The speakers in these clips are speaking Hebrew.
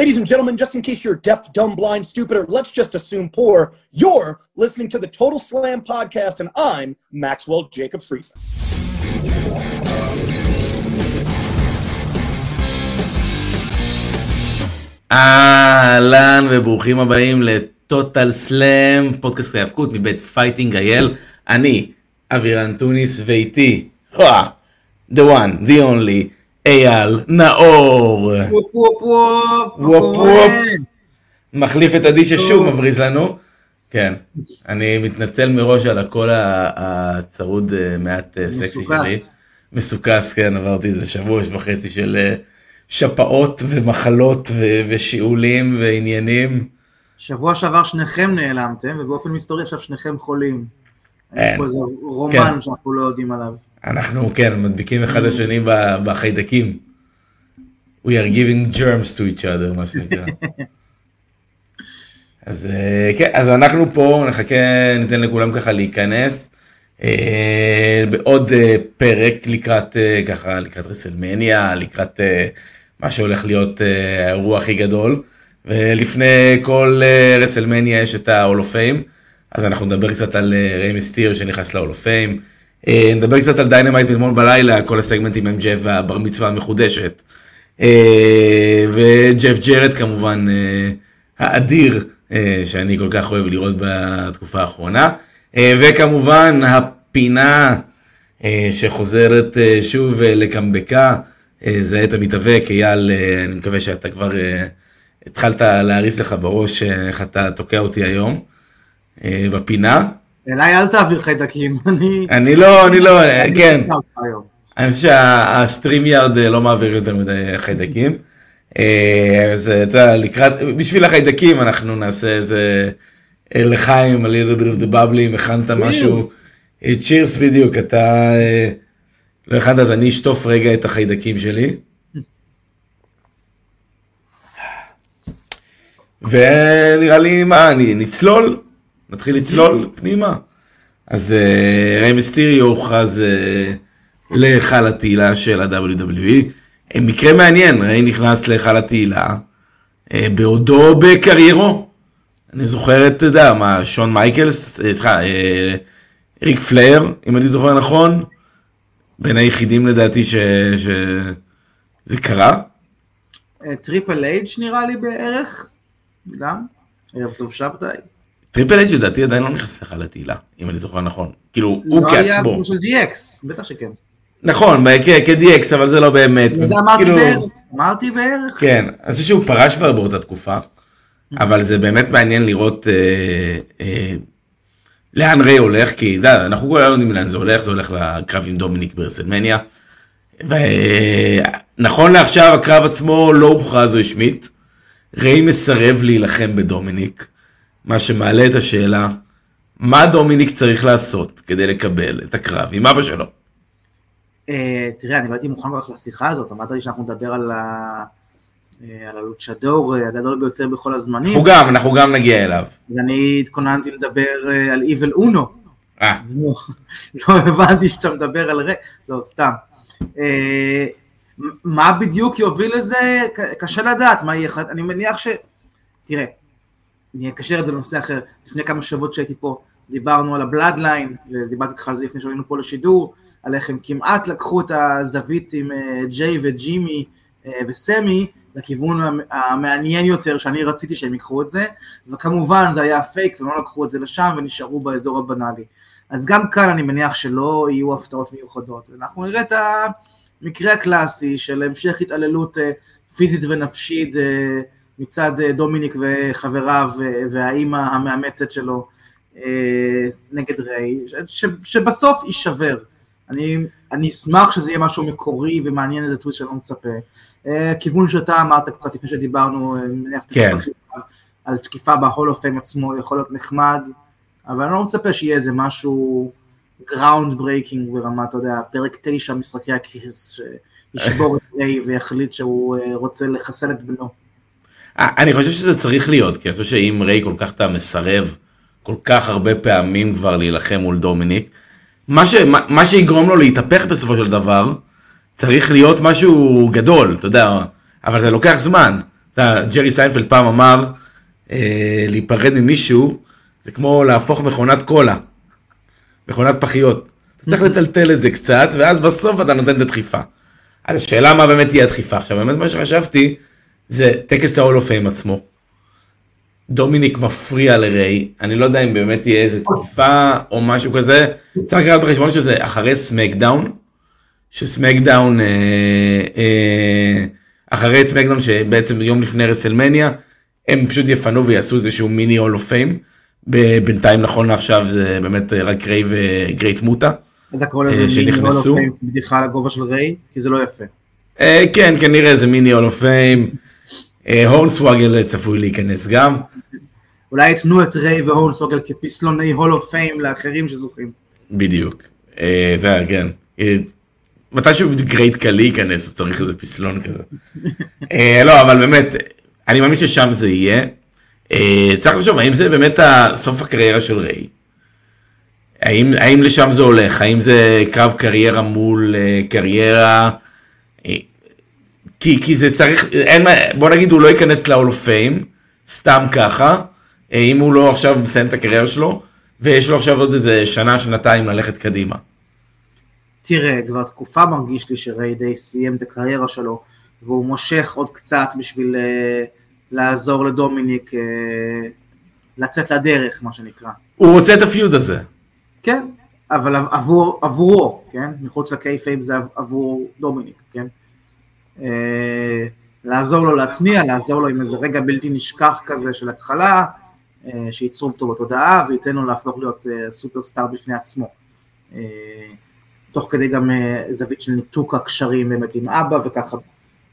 Ladies and gentlemen, just in case you're deaf, dumb, blind, stupid, or let's just assume poor, you're listening to the Total Slam podcast, and I'm Maxwell Jacob Friedman. אהלן וברוכים הבאים לטוטל סלאם, פודקאסט ההאבקות מבית פייטינג אייל. אני אבירן טוניס ואיתי, וואה, the one, the only, אייל נאור. וופ וופ וופ. וופ. מחליף את עדי ששוב מבריז לנו. כן, אני מתנצל מראש על הקול הצרוד אה, מעט אה, סקסי. שלי. מסוכס, כן, עברתי איזה שבוע וחצי של אה, שפעות ומחלות ושיעולים ועניינים. שבוע שעבר שניכם נעלמתם, ובאופן מסתורי עכשיו שניכם חולים. אין. יש פה איזה כן. רומן שאנחנו לא יודעים עליו. אנחנו, כן, מדביקים אחד לשני בחיידקים. We are giving germs to each other, מה שנקרא. אז אה, כן, אז אנחנו פה נחכה, ניתן לכולם ככה להיכנס. אה, בעוד אה, פרק לקראת ככה, לקראת רסלמניה, לקראת מה שהולך להיות האירוע הכי גדול. ולפני כל רסלמניה יש את of fame, אז אנחנו נדבר קצת על אה, ריי מיסטיר שנכנס fame. אה, נדבר קצת על דיינמייט מאתמול בלילה, כל הסגמנט עם MJ והבר מצווה המחודשת. אה, וג'ף ג'רד כמובן אה, האדיר אה, שאני כל כך אוהב לראות בתקופה האחרונה. אה, וכמובן הפינה אה, שחוזרת אה, שוב אה, לקמבקה, אה, זה עת המתאבק, אייל, אה, אני מקווה שאתה כבר אה, התחלת להריץ לך בראש אה, איך אתה תוקע אותי היום אה, בפינה. אליי אל תעביר חיידקים, אני... אני לא, אני לא, אה, כן. אני חושב שהסטרים יארד אה, לא מעביר יותר מדי חיידקים. אה, אז אתה יודע, לקראת, בשביל החיידקים אנחנו נעשה איזה לחיים, a little bit of the bubbly, אם הכנת משהו. צ'ירס בדיוק, אתה לא הכנת אז אני אשטוף רגע את החיידקים שלי. ונראה לי, מה, אני נצלול? נתחיל לצלול פנימה. אז אה, ריי מיסטיריו הוכרז אה, להיכל התהילה של ה-WWE. אה, מקרה מעניין, ריי נכנס להיכל התהילה בעודו בקריירה. אני זוכר את, אתה יודע, מה, שון מייקלס, סליחה, ריק פלייר, אם אני זוכר נכון, בין היחידים לדעתי ש... שזה קרה. Triple H נראה לי בערך, גם. ערב טוב שבתאי. Triple H לדעתי עדיין לא נכנס להיכל התהילה, אם אני זוכר נכון. כאילו, הוא לא היה כעצמו. כמו של DX, בטח שכן. נכון, כ-DX, אבל זה לא באמת. זה אמרתי כאילו- בערך. אמרתי בערך. כן, אני חושב שהוא פרש כבר באותה תקופה, אבל זה באמת מעניין לראות אה, אה, לאן ריי הולך, כי יודע, אנחנו כולנו יודעים לאן זה הולך, זה הולך לקרב עם דומיניק ברסלמניה. ונכון לעכשיו הקרב עצמו לא הוכרז רשמית, ריי מסרב להילחם בדומיניק, מה שמעלה את השאלה, מה דומיניק צריך לעשות כדי לקבל את הקרב עם אבא שלו? אה, תראה, אני באתי מוכן כל כך לשיחה הזאת, אמרת לי שאנחנו נדבר על ה... אה, הלוצ'דור אה, הגדול ביותר בכל הזמנים, אנחנו גם, אנחנו גם נגיע אליו. ואני התכוננתי לדבר על איבל אונו, אה, לא, לא הבנתי שאתה מדבר על ר... לא, סתם. מה בדיוק יוביל לזה? קשה לדעת מה יהיה, אני מניח ש... תראה, אני אקשר את זה לנושא אחר. לפני כמה שבועות שהייתי פה, דיברנו על ה Bloodline, ודיברתי איתך על זה לפני שעלינו פה לשידור, על איך הם כמעט לקחו את הזווית עם אה, ג'יי וג'ימי אה, וסמי, לכיוון המ- המעניין יותר שאני רציתי שהם ייקחו את זה, וכמובן זה היה פייק והם לא לקחו את זה לשם ונשארו באזור הבנאלי. אז גם כאן אני מניח שלא יהיו הפתעות מיוחדות. אנחנו נראה את המקרה הקלאסי של המשך התעללות אה, פיזית ונפשית מצד אה, דומיניק וחבריו אה, והאימא המאמצת שלו אה, נגד ריי, ש- שבסוף יישבר. אני, אני אשמח שזה יהיה משהו מקורי ומעניין איזה טוויסט שאני לא מצפה. כיוון שאתה אמרת קצת לפני שדיברנו, אני מניח כן. על תקיפה ב Hall of Fame עצמו יכול להיות נחמד, אבל אני לא מצפה שיהיה איזה משהו groundbreaking ברמה, אתה יודע, פרק תשע משחקי הכס, שישבור את ריי ויחליט שהוא רוצה לחסל את בנו. אני חושב שזה צריך להיות, כי אני חושב שאם ריי כל כך אתה מסרב כל כך הרבה פעמים כבר להילחם מול דומיניק, מה, ש, מה, מה שיגרום לו להתהפך בסופו של דבר, צריך להיות משהו גדול, אתה יודע, אבל זה לוקח זמן. ג'רי סיינפלד פעם אמר, אה, להיפרד ממישהו, זה כמו להפוך מכונת קולה, מכונת פחיות. אתה צריך לטלטל את זה קצת, ואז בסוף אתה נותן את הדחיפה. אז השאלה מה באמת תהיה הדחיפה. עכשיו, באמת מה שחשבתי, זה טקס ה-Hall of Fame עצמו. דומיניק מפריע לריי, אני לא יודע אם באמת יהיה איזה תקיפה או משהו כזה, צריך לקחת בחשבון שזה אחרי סמקדאון, שסמקדאון, אה, אה, אחרי סמקדאון שבעצם יום לפני רסלמניה, הם פשוט יפנו ויעשו איזשהו מיני Hall of Fame, בינתיים נכון לעכשיו זה באמת רק ריי וגרייט מוטה. אתה קורא לזה מיני הול אוף פיים כבדיחה על הגובה של ריי? כי זה לא יפה. אה, כן, כנראה זה מיני Hall of Fame. הורנסוואגל צפוי להיכנס גם. אולי יתנו את ריי והורנסוואגל כפסלוני Hall of Fame לאחרים שזוכים. בדיוק. זה כן. מתישהו גרייט קלי ייכנס, הוא צריך איזה פסלון כזה. לא, אבל באמת, אני מאמין ששם זה יהיה. צריך לחשוב, האם זה באמת סוף הקריירה של ריי? האם, האם לשם זה הולך? האם זה קרב קריירה מול קריירה? כי, כי זה צריך, אין, בוא נגיד הוא לא ייכנס ל-all of fame, סתם ככה, אם הוא לא עכשיו מסיים את הקריירה שלו, ויש לו עכשיו עוד איזה שנה, שנתיים ללכת קדימה. תראה, כבר תקופה מרגיש לי שריי די סיים את הקריירה שלו, והוא מושך עוד קצת בשביל uh, לעזור לדומיניק uh, לצאת לדרך, מה שנקרא. הוא רוצה את הפיוד הזה. כן, אבל עבור, עבורו, כן? מחוץ לקייפים זה עבור דומיניק, כן? Uh, לעזור לו להצמיע, לעזור לו עם איזה רגע בלתי נשכח כזה של התחלה, uh, שיצרוב אותו בתודעה וייתן לו להפוך להיות uh, סופרסטאר בפני עצמו. תוך כדי גם זווית של ניתוק הקשרים באמת עם אבא, וככה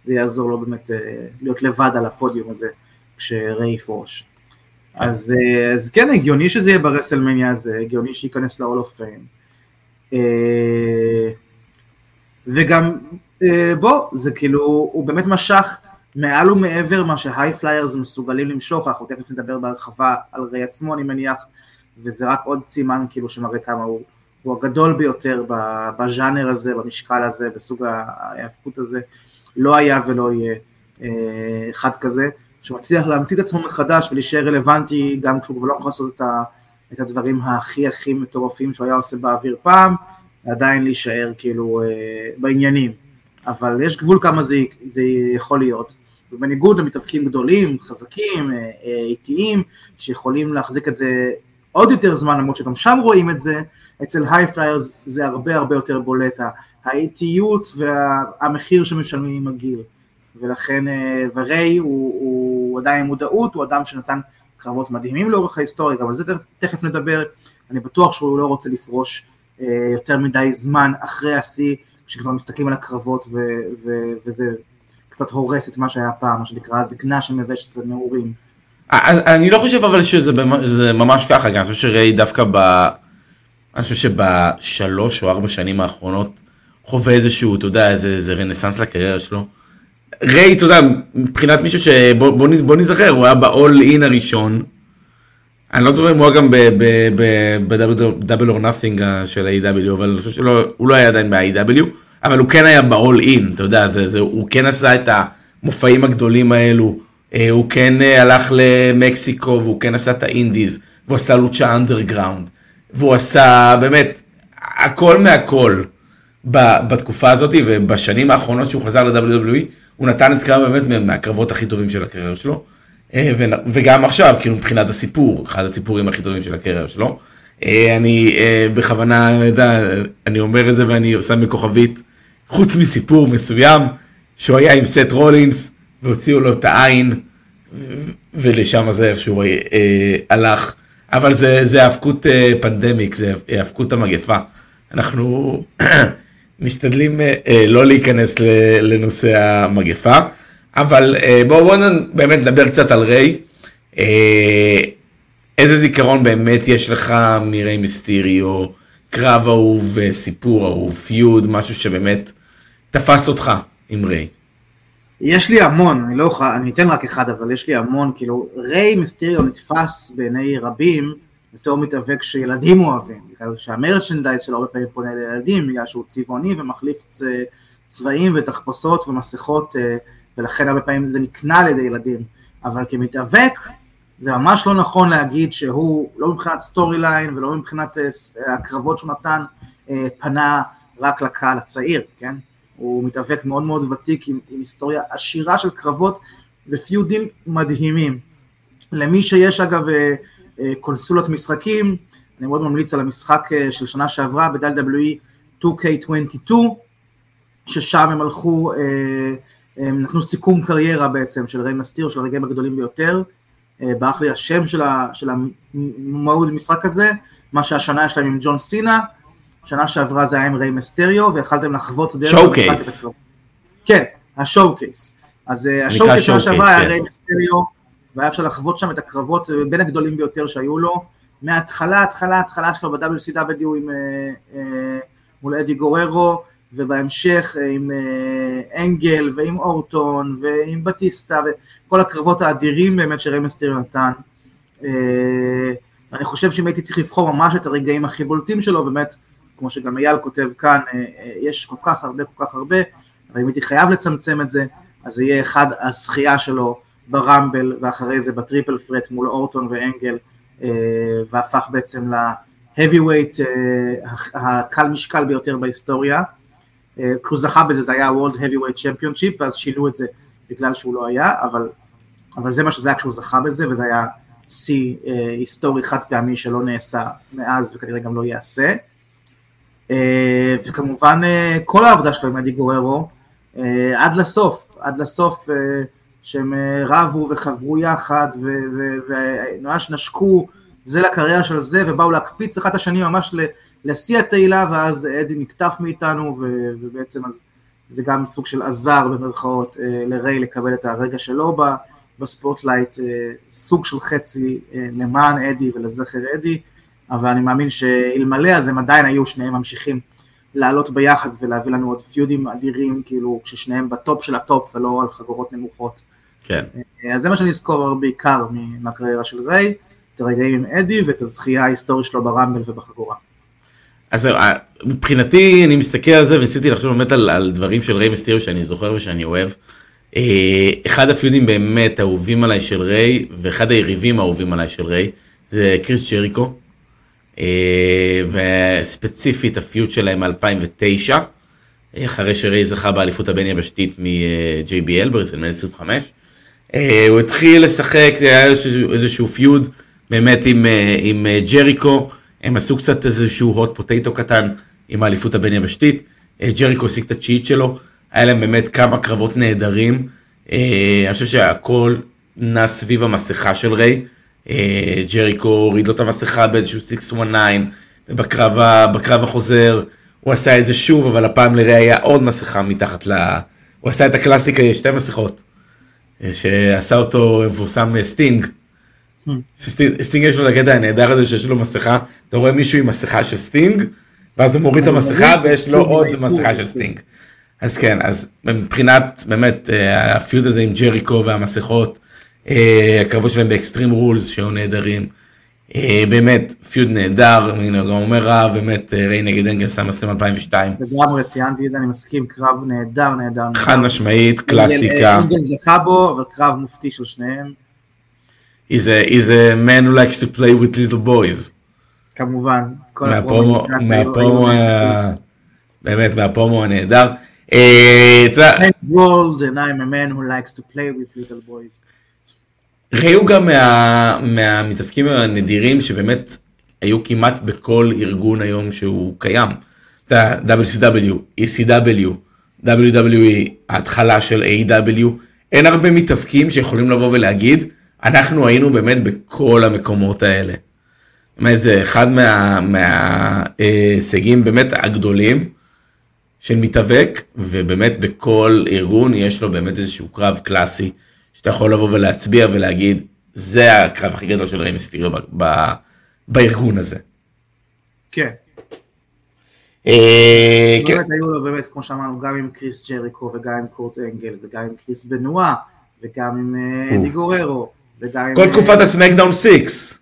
זה יעזור לו באמת להיות לבד על הפודיום הזה כשריי יפרוש. אז, אז כן, הגיוני שזה יהיה ברסלמניה הזה, הגיוני שייכנס ל-all of fame. וגם, בוא, זה כאילו, הוא באמת משך מעל ומעבר מה ש high flyers מסוגלים למשוך, אנחנו תכף נדבר בהרחבה על ריי עצמו אני מניח, וזה רק עוד סימן כאילו שמראה כמה הוא הוא הגדול ביותר בז'אנר הזה, במשקל הזה, בסוג ההיאבקות הזה, לא היה ולא יהיה אה, אחד כזה, שמצליח להמציא את עצמו מחדש ולהישאר רלוונטי גם כשהוא לא יכול לעשות את, ה, את הדברים הכי הכי מטורפים שהוא היה עושה באוויר פעם, ועדיין להישאר כאילו אה, בעניינים. אבל יש גבול כמה זה, זה יכול להיות. ובניגוד למתאבקים גדולים, חזקים, אה, איטיים, שיכולים להחזיק את זה עוד יותר זמן, למרות שגם שם רואים את זה, אצל high flyers זה הרבה הרבה יותר בולט, האיטיות והמחיר שמשלמים עם הגיל, ולכן, אה, וריי הוא, הוא עדיין עם מודעות, הוא אדם שנתן קרבות מדהימים לאורך ההיסטוריה, גם על זה תכף נדבר, אני בטוח שהוא לא רוצה לפרוש אה, יותר מדי זמן אחרי השיא, כשכבר מסתכלים על הקרבות ו- ו- וזה קצת הורס את מה שהיה פעם, מה שנקרא הזקנה שמבשת את הנעורים. אני לא חושב אבל שזה ממש ככה, אני חושב שריי דווקא ב... אני חושב שבשלוש או ארבע שנים האחרונות חווה איזשהו, אתה יודע, איזה, איזה רנסאנס לקריירה שלו. ריי, אתה יודע, מבחינת מישהו שבוא בוא, בוא נזכר, הוא היה ב-all in הראשון. אני לא זוכר אם הוא היה גם ב-double or nothing של ה-AW, אבל אני חושב שהוא לא היה עדיין ב-AW, אבל הוא כן היה ב-all in, אתה יודע, זה, זה, הוא כן עשה את המופעים הגדולים האלו. אה, הוא כן אה, הלך למקסיקו והוא כן עשה את האינדיז, והוא עשה לוצ'ה אנדרגראונד, והוא עשה באמת הכל מהכל בתקופה הזאת, ובשנים האחרונות שהוא חזר ל-WWE, הוא נתן את כמה באמת מהקרבות הכי טובים של הקריירה שלו, וגם עכשיו, כאילו מבחינת הסיפור, אחד הסיפורים הכי טובים של הקריירה שלו. אני בכוונה, יודע, אני אומר את זה ואני עושה בכוכבית, חוץ מסיפור מסוים, שהוא היה עם סט רולינס, והוציאו לו את העין, ולשם זה איכשהו אה, אה, הלך. אבל זה, זה האבקות אה, פנדמיק, זה האבקות המגפה. אנחנו משתדלים אה, אה, לא להיכנס לנושא המגפה, אבל אה, בואו בוא באמת נדבר קצת על ריי. אה, איזה זיכרון באמת יש לך מריי מיסטיריו, קרב אהוב, אה, סיפור אהוב, פיוד, משהו שבאמת תפס אותך עם ריי. יש לי המון, אני לא אוכל, אני אתן רק אחד, אבל יש לי המון, כאילו, ריי מיסטריו נתפס בעיני רבים בתור מתאבק שילדים אוהבים, בגלל שהמרצ'נדייז שלו הרבה פעמים פונה לילדים, בגלל שהוא צבעוני ומחליף צבעים ותחפושות ומסכות אה, ולכן הרבה פעמים זה נקנה על ידי ילדים, אבל כמתאבק, זה ממש לא נכון להגיד שהוא, לא מבחינת storyline ולא מבחינת אה, הקרבות שהוא נתן, אה, פנה רק לקהל הצעיר, כן? הוא מתאבק מאוד מאוד ותיק עם, עם היסטוריה עשירה של קרבות ופיודים מדהימים. למי שיש אגב אה, קונסולות משחקים, אני מאוד ממליץ על המשחק של שנה שעברה ב-WWE 2K22, ששם הם הלכו, הם נתנו סיכום קריירה בעצם של ריי מסטיר, של הרגעים הגדולים ביותר, אה, ברח לי השם של, ה, של המהות במשחק הזה, מה שהשנה יש להם עם ג'ון סינה, שנה שעברה זה היה עם ריי מסטריו, ויכלתם לחוות דרך שואו-קייס. כן, השואו-קייס. אז אה, השואו-קייס שנה שעברה היה כן. ריי מסטריו, והיה אפשר לחוות שם את הקרבות אה, בין הגדולים ביותר שהיו לו, מההתחלה, התחלה, התחלה שלו ב-WCW עם, מול אדי גוררו, ובהמשך אה, עם אה, אנגל ועם אורטון ועם בטיסטה וכל הקרבות האדירים באמת שרמסטיר נתן. אה, אני חושב שאם הייתי צריך לבחור ממש את הרגעים הכי בולטים שלו, באמת, כמו שגם אייל כותב כאן, יש כל כך הרבה, כל כך הרבה, אבל אם הייתי חייב לצמצם את זה, אז זה יהיה אחד הזכייה שלו ברמבל, ואחרי זה בטריפל פרט מול אורטון ואנגל, והפך בעצם ל-heavyweight, הקל משקל ביותר בהיסטוריה. כשהוא אה, זכה בזה זה היה ה-World Heavyweight Championship ואז שינו את זה בגלל שהוא לא היה, אבל, אבל זה מה שזה היה כשהוא זכה בזה וזה היה שיא אה, היסטורי חד פעמי שלא נעשה מאז וכנראה גם לא ייעשה. אה, וכמובן אה, כל העבודה שלו עם אדי גוררו אה, עד לסוף, עד לסוף אה, שהם אה, רבו וחברו יחד וממש נשקו זה לקריירה של זה ובאו להקפיץ אחד את השני ממש ל... לשיא התהילה, ואז אדי נקטף מאיתנו, ובעצם אז זה גם סוג של עזר במרכאות אה, לריי לקבל את הרגע שלו ב spotlight, אה, סוג של חצי אה, למען אדי ולזכר אדי, אבל אני מאמין שאלמלא אז הם עדיין היו שניהם ממשיכים לעלות ביחד ולהביא לנו עוד פיודים אדירים, כאילו כששניהם בטופ של הטופ ולא על חגורות נמוכות. כן. אז זה מה שאני אזכור בעיקר מהקריירה של ריי, את הרגעים עם אדי ואת הזכייה ההיסטורית שלו ברמבל ובחגורה. אז אה, מבחינתי אני מסתכל על זה וניסיתי לחשוב באמת על, על דברים של ריי מסטיריו שאני זוכר ושאני אוהב. אה, אחד הפיודים באמת האהובים עליי של ריי ואחד היריבים האהובים עליי של ריי זה קריס ג'ריקו. אה, וספציפית הפיוד שלהם מ-2009 אחרי שריי זכה באליפות הבין יבשתית מ-JBL ברסלמן 25. הוא התחיל לשחק, היה איזשהו פיוד באמת עם, עם ג'ריקו. הם עשו קצת איזשהו הוט פוטטו קטן עם האליפות הבין יבשתית. אה, ג'ריקו השיג את התשיעית שלו, היה להם באמת כמה קרבות נהדרים. אה, אני חושב שהכל נע סביב המסכה של ריי. אה, ג'ריקו הוריד לו את המסכה באיזשהו 619, ובקרב החוזר הוא עשה את זה שוב, אבל הפעם לריי היה עוד מסכה מתחת ל... הוא עשה את הקלאסיקה, שתי מסכות, שעשה אותו מפורסם סטינג. סטינג יש לו את הקטע הנהדר הזה שיש לו מסכה, אתה רואה מישהו עם מסכה של סטינג, ואז הוא מוריד את המסכה ויש לו עוד מסכה של סטינג. אז כן, אז מבחינת באמת אה, ה feud הזה עם ג'ריקו והמסכות, אה, הקרבות שלהם באקסטרים רולס שהיו נהדרים. אה, באמת פיוד נהדר, הנה גם אומר רע, באמת ריי נגד אנגל הסם 2002. לגמרי ציינתי את זה, אני מסכים, קרב נהדר, נהדר. חד משמעית, קלאסיקה. אנגל זכה בו, אבל קרב מופתי של שניהם. Is a, is a man who likes to play with little boys. כמובן. מהפרומו, מהפרומו, באמת מהפרומו הנהדר. ראו גם מהמתאפקים הנדירים שבאמת היו כמעט בכל ארגון היום שהוא קיים. WCW, ECW, WWE, ההתחלה של AW, אין הרבה מתאפקים שיכולים לבוא ולהגיד, אנחנו היינו באמת בכל המקומות האלה. באמת זה אחד מההישגים מה, אה, באמת הגדולים של מתאבק, ובאמת בכל ארגון יש לו באמת איזשהו קרב קלאסי, שאתה יכול לבוא ולהצביע ולהגיד, זה הקרב הכי גדול של ריי מסטיריו בארגון הזה. כן. אה, כן. באמת היו לו באמת, כמו שאמרנו, גם עם קריס ג'ריקו וגם עם קורט אנגל וגם עם קריס בנואה וגם עם אה, כל תקופת הסמקדאון 6.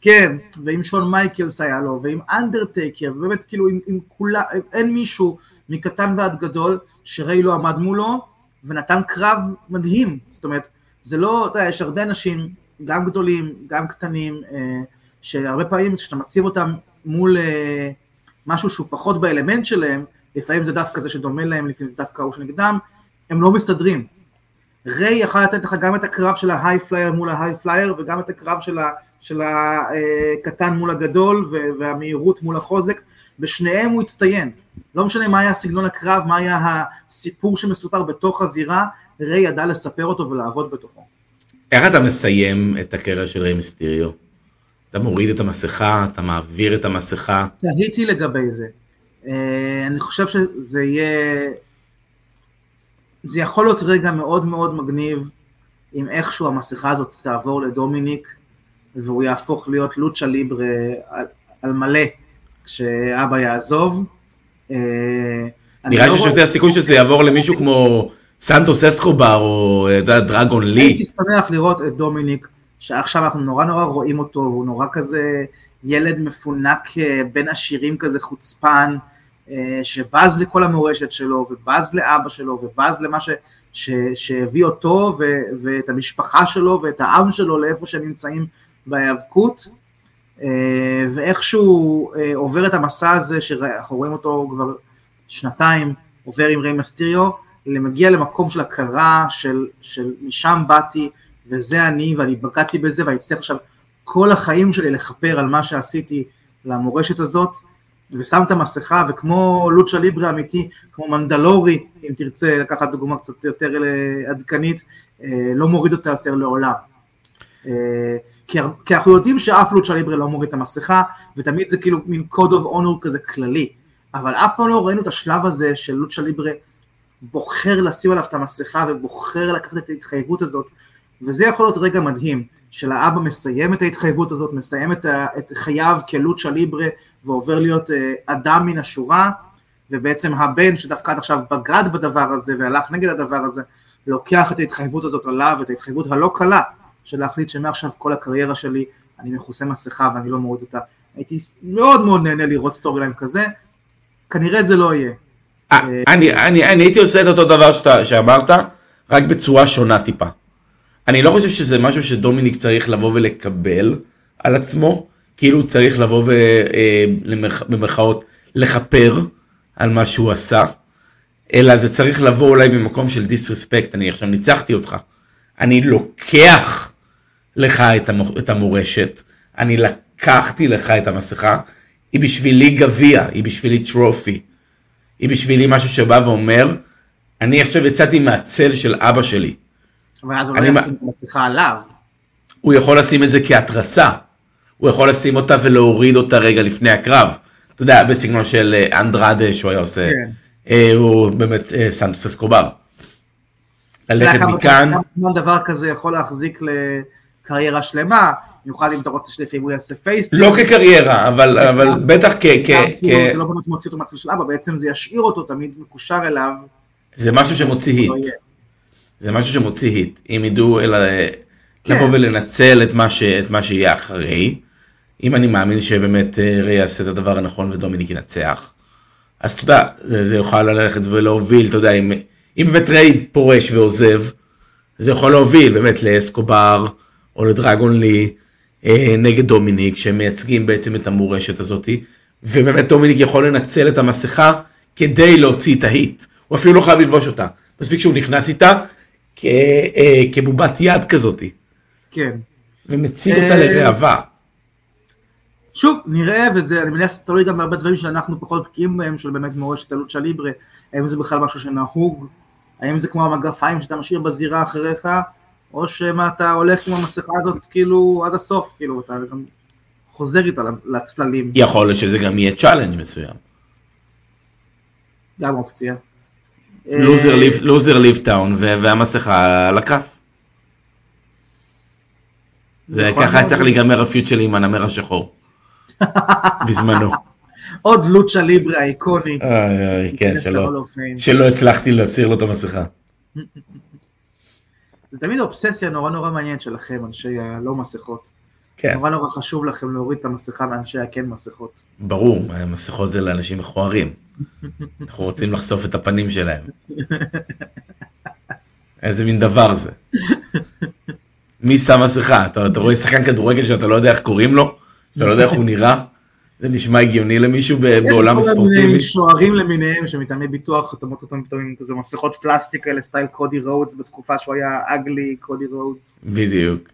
כן, ועם שון מייקלס היה לו, ועם אנדרטייקר, ובאמת כאילו עם, עם כולם, אין מישהו מקטן ועד גדול שריי לא עמד מולו, ונתן קרב מדהים. זאת אומרת, זה לא, אתה יודע, יש הרבה אנשים, גם גדולים, גם קטנים, אה, שהרבה פעמים כשאתה מציב אותם מול אה, משהו שהוא פחות באלמנט שלהם, לפעמים זה דווקא זה שדומה להם, לפעמים זה דווקא ההוא שנגדם, הם לא מסתדרים. ריי יכל לתת לך גם את הקרב של ה high flyer מול ה high flyer וגם את הקרב של, ה, של הקטן מול הגדול והמהירות מול החוזק, בשניהם הוא הצטיין. לא משנה מה היה סגנון הקרב, מה היה הסיפור שמסופר בתוך הזירה, ריי ידע לספר אותו ולעבוד בתוכו. איך אתה מסיים את הקריירה של ריי מיסטיריו? אתה מוריד את המסכה, אתה מעביר את המסכה. תהיתי לגבי זה. אה, אני חושב שזה יהיה... זה יכול להיות רגע מאוד מאוד מגניב אם איכשהו המסכה הזאת תעבור לדומיניק והוא יהפוך להיות לוצ'ה ליברה על, על מלא כשאבא יעזוב. אה, נראה לא שיש יותר סיכוי שזה יעבור למישהו כמו סנטוס אסקובר או דרגון לי. הייתי שמח לראות את דומיניק שעכשיו אנחנו נורא נורא רואים אותו, הוא נורא כזה ילד מפונק אה, בין עשירים כזה חוצפן, אה, שבז לכל המורשת שלו, ובז לאבא שלו, ובז למה ש, ש, שהביא אותו, ו, ואת המשפחה שלו, ואת העם שלו לאיפה שהם נמצאים בהיאבקות, אה, ואיכשהו עובר את המסע הזה, שאנחנו רואים אותו כבר שנתיים, עובר עם ריי מסטיריו, מגיע למקום של הכרה, של, של משם באתי, וזה אני, ואני בגדתי בזה, ואני אצטרך עכשיו כל החיים שלי לכפר על מה שעשיתי למורשת הזאת, ושם את המסכה, וכמו לוצ'ה ליברה אמיתי, כמו מנדלורי, אם תרצה לקחת דוגמה קצת יותר עדכנית, אה, לא מוריד אותה יותר לעולם. אה, כי, אנחנו יודעים שאף לוצ'ה ליברה לא מוריד את המסכה, ותמיד זה כאילו מין code of honor כזה כללי, אבל אף פעם לא ראינו את השלב הזה של לוצ'ה ליברה בוחר לשים עליו את המסכה ובוחר לקחת את ההתחייבות הזאת וזה יכול להיות רגע מדהים, של האבא מסיים את ההתחייבות הזאת, מסיים את, את חייו כלוצ'ה ליברה ועובר להיות אה, אדם מן השורה, ובעצם הבן שדווקא עד עכשיו בגד בדבר הזה והלך נגד הדבר הזה, לוקח את ההתחייבות הזאת עליו, את ההתחייבות הלא קלה, של להחליט שמעכשיו כל הקריירה שלי אני מכוסה מסכה ואני לא מוריד אותה. הייתי מאוד מאוד נהנה לראות storyline כזה, כנראה זה לא יהיה. אה, אני, אני, הייתי עושה את אותו דבר שאמרת, רק בצורה שונה טיפה. אני לא חושב שזה משהו שדומיניק צריך לבוא ולקבל על עצמו, כאילו צריך לבוא ובמרכאות אה, לכפר על מה שהוא עשה, אלא זה צריך לבוא אולי ממקום של דיסרספקט, אני עכשיו ניצחתי אותך, אני לוקח לך את המורשת, אני לקחתי לך את המסכה, היא בשבילי גביע, היא בשבילי טרופי, היא בשבילי משהו שבא ואומר, אני עכשיו יצאתי מהצל של אבא שלי. אבל אז הוא לא ישים את המסכה עליו. הוא יכול לשים את זה כהתרסה. הוא יכול לשים אותה ולהוריד אותה רגע לפני הקרב. אתה יודע, בסגנון של אה, אנדרדה שהוא היה עושה, כן. אה, הוא באמת אה, סנטוס אסקובר. ללכת מכאן. כמה דבר כזה יכול להחזיק לקריירה שלמה, במיוחד אם אתה רוצה שלפעמים הוא יעשה פייס. לא כקריירה, אבל בטח כ... כאילו זה לא באמת מוציא אותו מהצל של אבא, בעצם זה ישאיר אותו תמיד מקושר אליו. זה משהו שמוציא היט. זה משהו שמוציא היט, אם ידעו אלא כן. לבוא ולנצל את מה, ש, את מה שיהיה אחרי. אם אני מאמין שבאמת אה, ריי יעשה את הדבר הנכון ודומיניק ינצח, אז אתה יודע, זה, זה יוכל ללכת ולהוביל, אתה יודע, אם, אם באמת ריי פורש ועוזב, זה יכול להוביל באמת לאסקובר או לדרגון לי אה, נגד דומיניק, שהם מייצגים בעצם את המורשת הזאתי, ובאמת דומיניק יכול לנצל את המסכה כדי להוציא את ההיט. הוא אפילו לא חייב ללבוש אותה. מספיק שהוא נכנס איתה, כ, אה, כבובת יד כזאת. כן. ומציג אותה אה, לראווה. שוב, נראה, וזה, אני מניח תלוי גם בהרבה דברים שאנחנו פחות בקיאים בהם, של באמת מורשת אלוצ'ה ליברה, האם זה בכלל משהו שנהוג, האם זה כמו המגפיים שאתה משאיר בזירה אחריך, או שמה אתה הולך עם המסכה הזאת כאילו עד הסוף, כאילו אתה גם חוזר איתה לצללים. יכול להיות שזה גם יהיה challenge מסוים. גם אופציה. loser leave town והמסכה על הכף. זה ככה צריך להיגמר ה feud שלי עם הנמר השחור. בזמנו. עוד lucha libre איקוני. כן, שלא הצלחתי להסיר לו את המסכה. זה תמיד אובססיה נורא נורא מעניינת שלכם, אנשי הלא מסכות. כן. נורא נורא חשוב לכם להוריד את המסכה מאנשי הכן מסכות. ברור, מסכות זה לאנשים מכוערים. אנחנו רוצים לחשוף את הפנים שלהם. איזה מין דבר זה. מי שם מסכה? אתה, אתה רואה שחקן כדורגל שאתה לא יודע איך קוראים לו? שאתה לא יודע איך הוא נראה? זה נשמע הגיוני למישהו בעולם הספורטיבי? יש שוערים למיניהם שמטעמי ביטוח, אתה מוצא אותם פתאום עם כזה מסכות פלסטיק כאלה סטייל קודי רודס בתקופה שהוא היה ugly קודי רודס. בדיוק.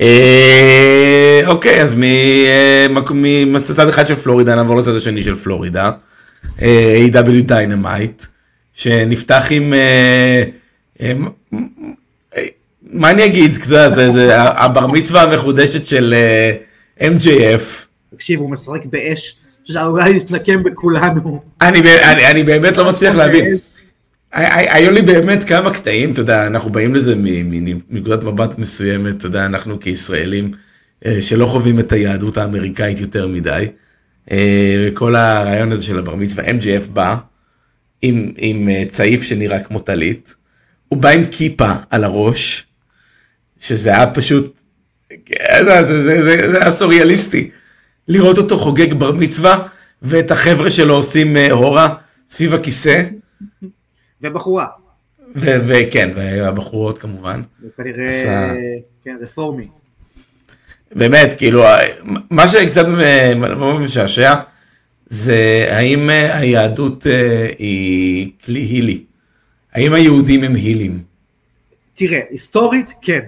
אה, אוקיי, אז אה, מצד אחד של פלורידה נעבור לצד השני של פלורידה. אה, AEW דיינמייט, שנפתח עם... מה אני אגיד, זה הבר מצווה המחודשת של MJF. תקשיב, הוא משחק באש, שאולי יתנקם בכולנו. אני באמת לא מצליח להבין. היו לי באמת כמה קטעים, אתה יודע, אנחנו באים לזה מנקודת מבט מסוימת, אתה יודע, אנחנו כישראלים אה, שלא חווים את היהדות האמריקאית יותר מדי. אה, וכל הרעיון הזה של הבר מצווה, MJF בא עם, עם אה, צעיף שנראה כמו טלית, הוא בא עם כיפה על הראש, שזה היה פשוט, זה, זה, זה, זה, זה היה סוריאליסטי. לראות אותו חוגג בר מצווה, ואת החבר'ה שלו עושים הורה סביב הכיסא. ובחורה. וכן, והבחורות כמובן. וכנראה, עשה... כן, רפורמי. באמת, כאילו, מה שקצת משעשע, זה האם היהדות אה, היא כלי הילי? האם היהודים הם הילים? תראה, היסטורית, כן.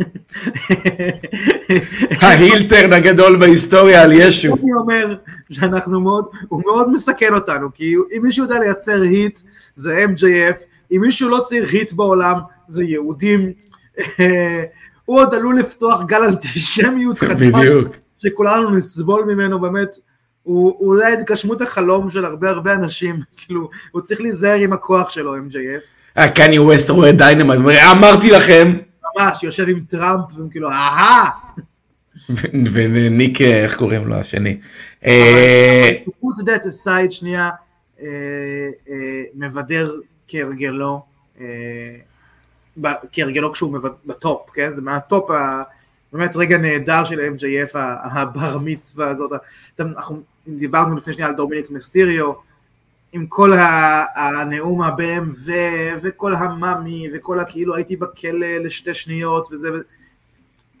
ההילטרן הגדול בהיסטוריה על ישו. אני אומר שאנחנו מאוד, הוא מאוד מסכן אותנו, כי אם מישהו יודע לייצר heat, זה MJF, אם מישהו לא צריך heat בעולם, זה יהודים. הוא עוד עלול לפתוח גל אנטישמיות חדש, שכולנו נסבול ממנו באמת. הוא אולי התגשמות החלום של הרבה הרבה אנשים, כאילו, הוא צריך להיזהר עם הכוח שלו, MJF. קניה ווסט רואה דיינמייט, אמרתי לכם. ממש, יושב עם טראמפ, וכאילו, אהה. וניק, איך קוראים לו השני? put that aside שנייה, אה, אה, מבדר כהרגלו, אה, כהרגלו כשהוא בטופ, כן? זה מהטופ, באמת רגע נהדר של MJF, הבר מצווה הזאת. אנחנו דיברנו לפני שנייה על דומיניק מסטיריו, עם כל הנאום ה-BMW וכל ה-mami וכל הכאילו הייתי בכלא לשתי שניות וזה,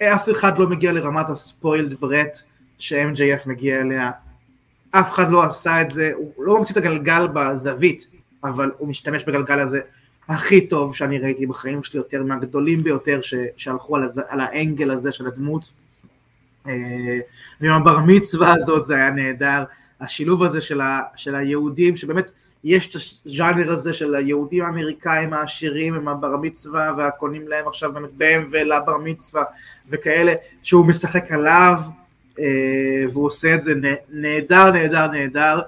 אף אחד לא מגיע לרמת הספוילד ברט ש-MJF מגיע אליה, אף אחד לא עשה את זה, הוא לא ממציא את הגלגל בזווית, אבל הוא משתמש בגלגל הזה הכי טוב שאני ראיתי בחיים שלי, יותר מהגדולים ביותר ש, שהלכו על, הז, על האנגל הזה של הדמות. ועם אה, הבר מצווה הזאת זה היה נהדר, השילוב הזה של, ה, של היהודים, שבאמת יש את הז'אנר הזה של היהודים האמריקאים העשירים עם הבר מצווה והקונים להם עכשיו באמת בהם ולבר מצווה וכאלה, שהוא משחק עליו אה, והוא עושה את זה נהדר, נהדר, נהדר,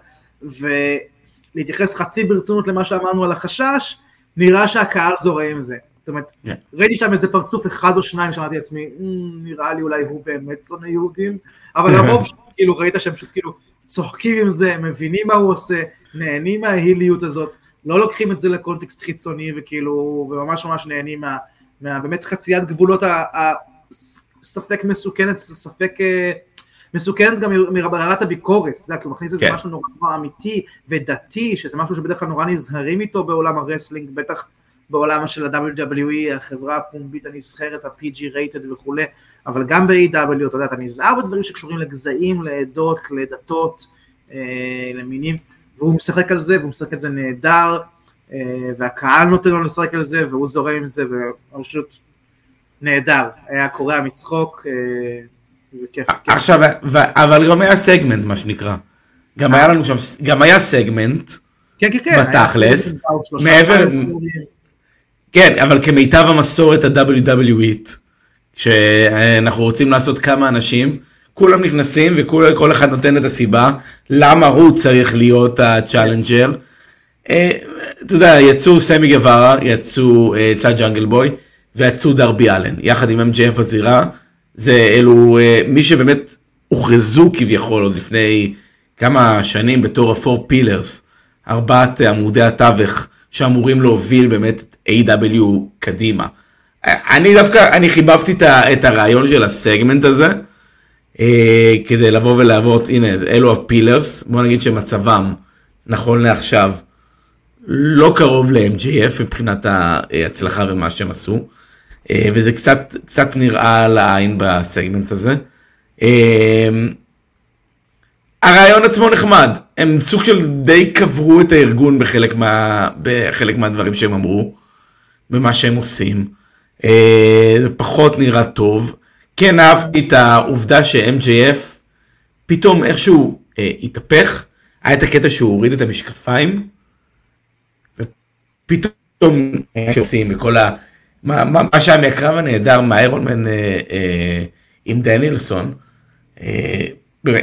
ולהתייחס חצי ברצינות למה שאמרנו על החשש, נראה שהקהל זורם עם זה. זאת אומרת, yeah. כן. ראיתי שם איזה פרצוף אחד או שניים, שאמרתי לעצמי, mm, נראה לי אולי הוא באמת שונא יהודים, אבל הרוב כאילו ראית שהם פשוט כאילו צוחקים עם זה, מבינים מה הוא עושה, נהנים מההיליות הזאת, לא לוקחים את זה לקונטקסט חיצוני וכאילו, וממש ממש נהנים מה, מה באמת חציית גבולות הספק מסוכנת, ספק אה, מסוכנת גם מרמת הביקורת, אתה יודע, כי הוא מכניס איזה כן. משהו נורא נורא אמיתי ודתי, שזה משהו שבדרך כלל נורא נזהרים איתו בעולם הרסלינג, בטח בעולם של ה-WWE, החברה הפומבית הנסחרת, ה-PG rated וכולי, אבל גם ב-AW, אתה יודע, אתה נזהר בדברים שקשורים לגזעים, לעדות, לדתות, אה, למינים, והוא משחק על זה, והוא משחק את זה נהדר, אה, והקהל נותן לו לשחק על זה, והוא זורם עם זה, ופשוט נהדר, היה קורע מצחוק, אה, וכיף. עכשיו, אבל גם היה סגמנט, מה שנקרא. גם היה לנו שם, גם היה סגמנט, כן, כן, כן, בתכלס, מעבר, כן, אבל כמיטב המסורת ה-WWEית, שאנחנו רוצים לעשות כמה אנשים, כולם נכנסים וכל אחד נותן את הסיבה למה הוא צריך להיות ה-challenger. אה, אתה יודע, יצאו סמי גווארה, יצאו אה, ג'אנגל בוי ויצאו דרבי אלן, יחד עם MJF בזירה. זה אלו אה, מי שבאמת הוכרזו כביכול עוד לפני כמה שנים בתור ה-four pillars, ארבעת עמודי התווך שאמורים להוביל באמת את AEW קדימה. אני דווקא, אני חיבבתי את הרעיון של הסגמנט הזה, אה, כדי לבוא ולהוות, הנה, אלו הפילרס, בוא נגיד שמצבם, נכון לעכשיו, לא קרוב ל-MJF מבחינת ההצלחה ומה שהם עשו, אה, וזה קצת, קצת נראה לעין בסגמנט הזה. אה, הרעיון עצמו נחמד, הם סוג של די קברו את הארגון בחלק, מה, בחלק מהדברים שהם אמרו, במה שהם עושים. אה, זה פחות נראה טוב. כן אהבתי את העובדה ש-MJF פתאום איכשהו אה, התהפך, היה את הקטע שהוא הוריד את המשקפיים, ופתאום שעושים וכל ה... מה, מה, מה שהיה מהקרב הנהדר מהאיירון מן אה, אה, עם דניאלסון, אה,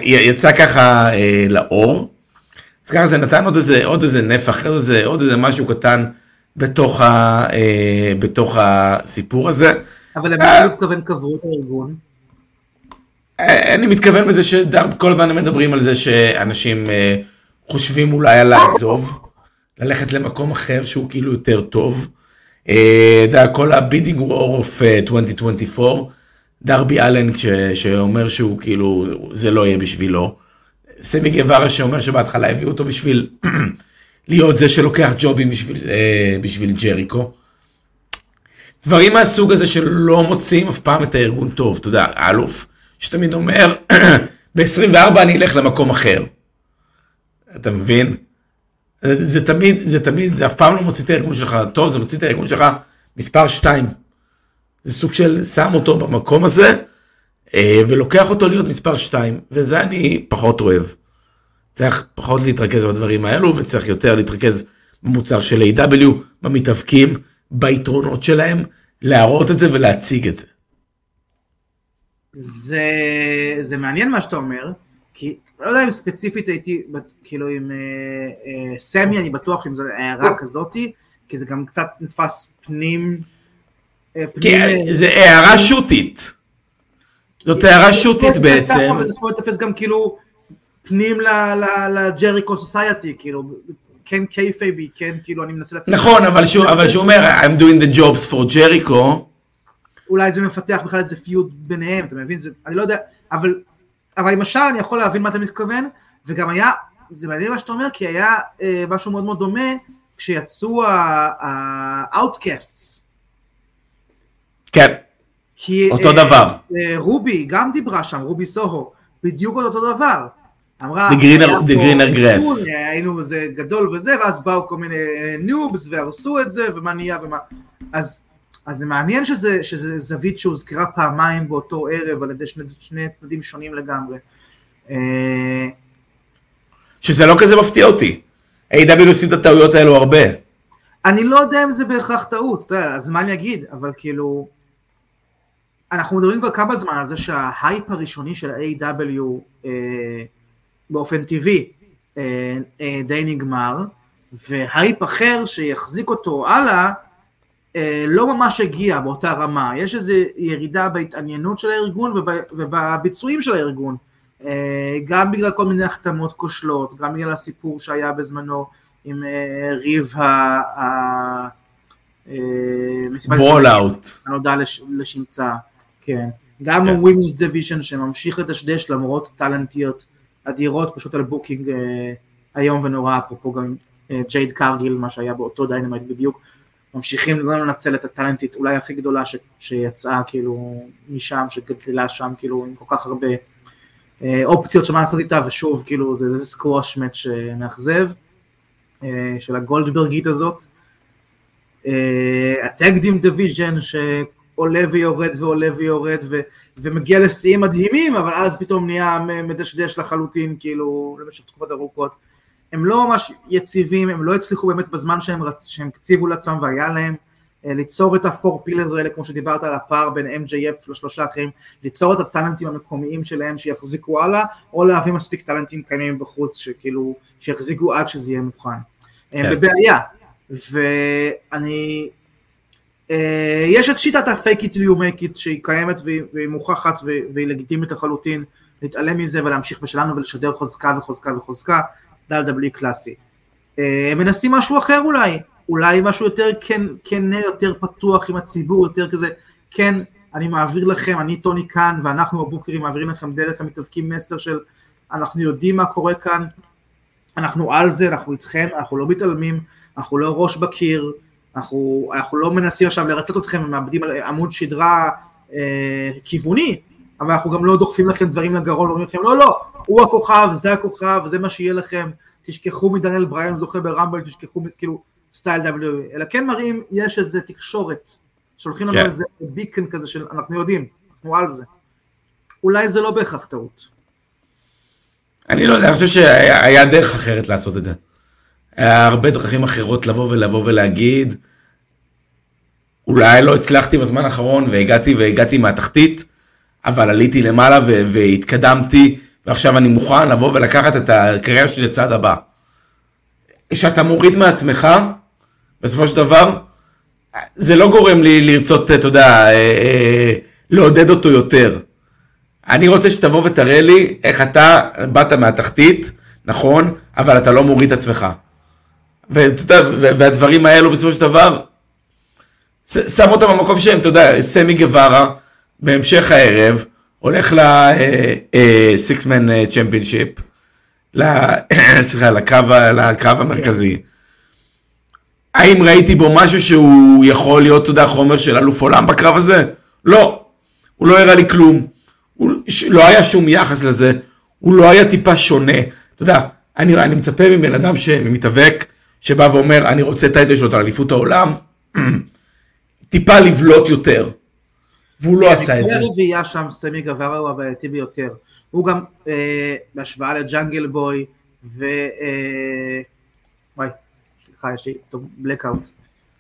יצא ככה אה, לאור, אז ככה זה נתן עוד איזה, עוד איזה נפח, עוד איזה, עוד איזה משהו קטן בתוך, ה, אה, בתוך הסיפור הזה. אבל למה אתה מתכוון קברו את הארגון? אה, אני מתכוון בזה שכל הזמן מדברים על זה שאנשים אה, חושבים אולי על לעזוב, ללכת למקום אחר שהוא כאילו יותר טוב. אה, אתה יודע, כל ה-bidding war of 2024, דרבי אלן שאומר שהוא כאילו, זה לא יהיה בשבילו. סמי גווארה שאומר שבהתחלה הביאו אותו בשביל להיות זה שלוקח ג'ובים בשביל, בשביל ג'ריקו. דברים מהסוג הזה שלא מוצאים אף פעם את הארגון טוב, אתה יודע, האלוף. שתמיד אומר, ב-24 אני אלך למקום אחר. אתה מבין? זה, זה תמיד, זה תמיד, זה אף פעם לא מוציא את הארגון שלך טוב, זה מוציא את הארגון שלך מספר 2. זה סוג של שם אותו במקום הזה, אה, ולוקח אותו להיות מספר 2, וזה אני פחות אוהב. צריך פחות להתרכז בדברים האלו, וצריך יותר להתרכז במוצר של A.W, במתאבקים, ביתרונות שלהם, להראות את זה ולהציג את זה. זה, זה מעניין מה שאתה אומר, כי לא יודע אם ספציפית הייתי, כאילו עם אה, אה, סמי, אני בטוח אם זו הערה כזאתי, כי זה גם קצת נתפס פנים... אה, פנים אה, זה הערה שוטית. זאת הערת שוטית בעצם. זה יכול לתפוס גם כאילו פנים לג'ריקו סוסייטי, כאילו, כן kayfabe-י, כן, כאילו, אני מנסה להצליח. נכון, אבל שהוא אומר, I'm doing the jobs for Jericho. אולי זה מפתח בכלל איזה feud ביניהם, אתה מבין? זה, אני לא יודע, אבל, אבל למשל אני יכול להבין מה אתה מתכוון, וגם היה, זה מעניין מה שאתה אומר, כי היה אה, משהו מאוד מאוד דומה כשיצאו ה-outcasts. כן, כי, אותו אה, דבר. אה, רובי גם דיברה שם, רובי סוהו, בדיוק אותו דבר. אמרה, The Greener, Grass. היינו איזה גדול וזה, ואז באו כל מיני ניובס אה, והרסו את זה, ומה נהיה ומה... אז אז זה מעניין שזה, שזה זווית שהוזכרה פעמיים באותו ערב על ידי שני, שני צדדים שונים לגמרי. אה, שזה לא כזה מפתיע אותי. A.W. עושים את הטעויות האלו הרבה. אני לא יודע אם זה בהכרח טעות, אז מה אני אגיד, אבל כאילו, אנחנו מדברים כבר כמה זמן על זה שההייפ הראשוני של A.W. אה, באופן טבעי אה, אה, די נגמר, והייפ אחר שיחזיק אותו הלאה, אה, לא ממש הגיע באותה רמה, יש איזו ירידה בהתעניינות של הארגון ובביצועים של הארגון, גם בגלל כל מיני החתמות כושלות, גם בגלל הסיפור שהיה בזמנו עם ריב ה... Brawl Out. הנודע לשמצה, כן. גם כן. ה-Women's Division שממשיך לדשדש למרות talent-יות אדירות פשוט על booking איום ונורא, אפרופו גם ג'ייד קרגיל, מה שהיה באותו דיינמייט בדיוק, ממשיכים לא לנצל את ה-talent-ית אולי הכי גדולה ש, שיצאה כאילו משם, שגדלה שם כאילו עם כל כך הרבה אה, אופציות שמה לעשות איתה ושוב כאילו זה, זה squash match מאכזב אה, של הגולדברגית הזאת. אה, ה-tag team division שעולה ויורד ועולה ויורד ו, ומגיע לשיאים מדהימים אבל אז פתאום נהיה מדשדש לחלוטין כאילו למשך תקופות ארוכות. הם לא ממש יציבים, הם לא הצליחו באמת בזמן שהם, רצ... שהם קציבו לעצמם והיה להם אה, ליצור את ה-four pillars האלה כמו שדיברת על הפער בין MJF לשלושה אחרים, ליצור את הטאלנטים המקומיים שלהם שיחזיקו הלאה, או להביא מספיק טאלנטים קיימים בחוץ שכאילו, שיחזיקו עד שזה יהיה מוכן. הם כן. בבעיה, ואני, אה, יש את שיטת ה-fake it you make it שהיא קיימת והיא, מוכחת והיא לגיטימית לחלוטין, להתעלם מזה ולהמשיך בשלנו ולשדר חוזקה וחוזקה וחוזקה. WWE קלאסי. אה, הם מנסים משהו אחר אולי, אולי משהו יותר כן, כן יותר פתוח עם הציבור, יותר כזה, כן, אני מעביר לכם, אני טוני כאן, ואנחנו הבוקרים מעבירים לכם דרך המתאבקים מסר של אנחנו יודעים מה קורה כאן, אנחנו על זה, אנחנו איתכם, אנחנו לא מתעלמים, אנחנו לא ראש בקיר, אנחנו, אנחנו לא מנסים עכשיו לרצות אתכם ומאבדים עמוד שדרה אה, כיווני, אבל אנחנו גם לא דוחפים לכם דברים לגרון ואומרים לכם לא לא, הוא הכוכב, זה הכוכב, זה מה שיהיה לכם, תשכחו מדניאל בריין זוכה ברמבל, תשכחו כאילו סטייל W, אלא כן מראים יש איזה תקשורת, שולחים לנו כן. איזה ביקן כזה של אנחנו יודעים, אנחנו על זה. אולי זה לא בהכרח טעות. אני לא יודע, אני חושב שהיה דרך אחרת לעשות את זה. היה הרבה דרכים אחרות לבוא ולבוא ולהגיד, אולי לא הצלחתי בזמן האחרון והגעתי והגעתי מהתחתית, אבל עליתי למעלה והתקדמתי, ועכשיו אני מוכן לבוא ולקחת את הקריירה שלי לצד הבא. כשאתה מוריד מעצמך, בסופו של דבר, זה לא גורם לי לרצות, אתה יודע, אה, אה, לעודד אותו יותר. אני רוצה שתבוא ותראה לי איך אתה באת מהתחתית, נכון, אבל אתה לא מוריד את עצמך. והדברים האלו בסופו של דבר, שם אותם במקום שהם, אתה יודע, סמי גווארה, בהמשך הערב, הולך ל-Six-Man Championship, סליחה, לקרב המרכזי. האם ראיתי בו משהו שהוא יכול להיות, אתה יודע, חומר של אלוף עולם בקרב הזה? לא. הוא לא הראה לי כלום. הוא, לא היה שום יחס לזה. הוא לא היה טיפה שונה. אתה יודע, אני, אני מצפה מבן אדם שמתאבק, שבא ואומר, אני רוצה טייטל שלו את אליפות העולם, טיפה לבלוט יותר. והוא לא עשה את זה. הרביעייה שם, סמי גברה הוא הבעייתי ביותר. הוא גם, אה, בהשוואה לג'אנגל בוי, ו... אה, וואי, סליחה, יש לי blackout.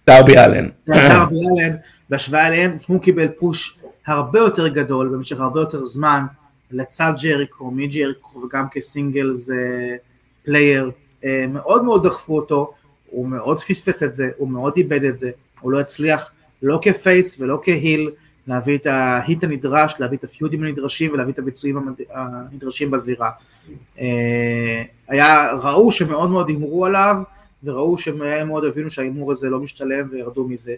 דרבי אלן. דרבי אלן, בהשוואה אליהם, הוא קיבל push הרבה יותר גדול במשך הרבה יותר זמן לצד ג'ריקו, מג'ריקו וגם כ-singles player, אה, מאוד מאוד דחפו אותו, הוא מאוד פספס את זה, הוא מאוד איבד את זה, הוא לא הצליח לא כ-face ולא כ-heel להביא את ה-heat הנדרש, להביא את ה-feud-ים הנדרשים ולהביא את הביצועים הנדרשים בזירה. אה, היה, ראו שמאוד מאוד הימרו עליו, וראו שהם מאוד הבינו שההימור הזה לא משתלם וירדו מזה.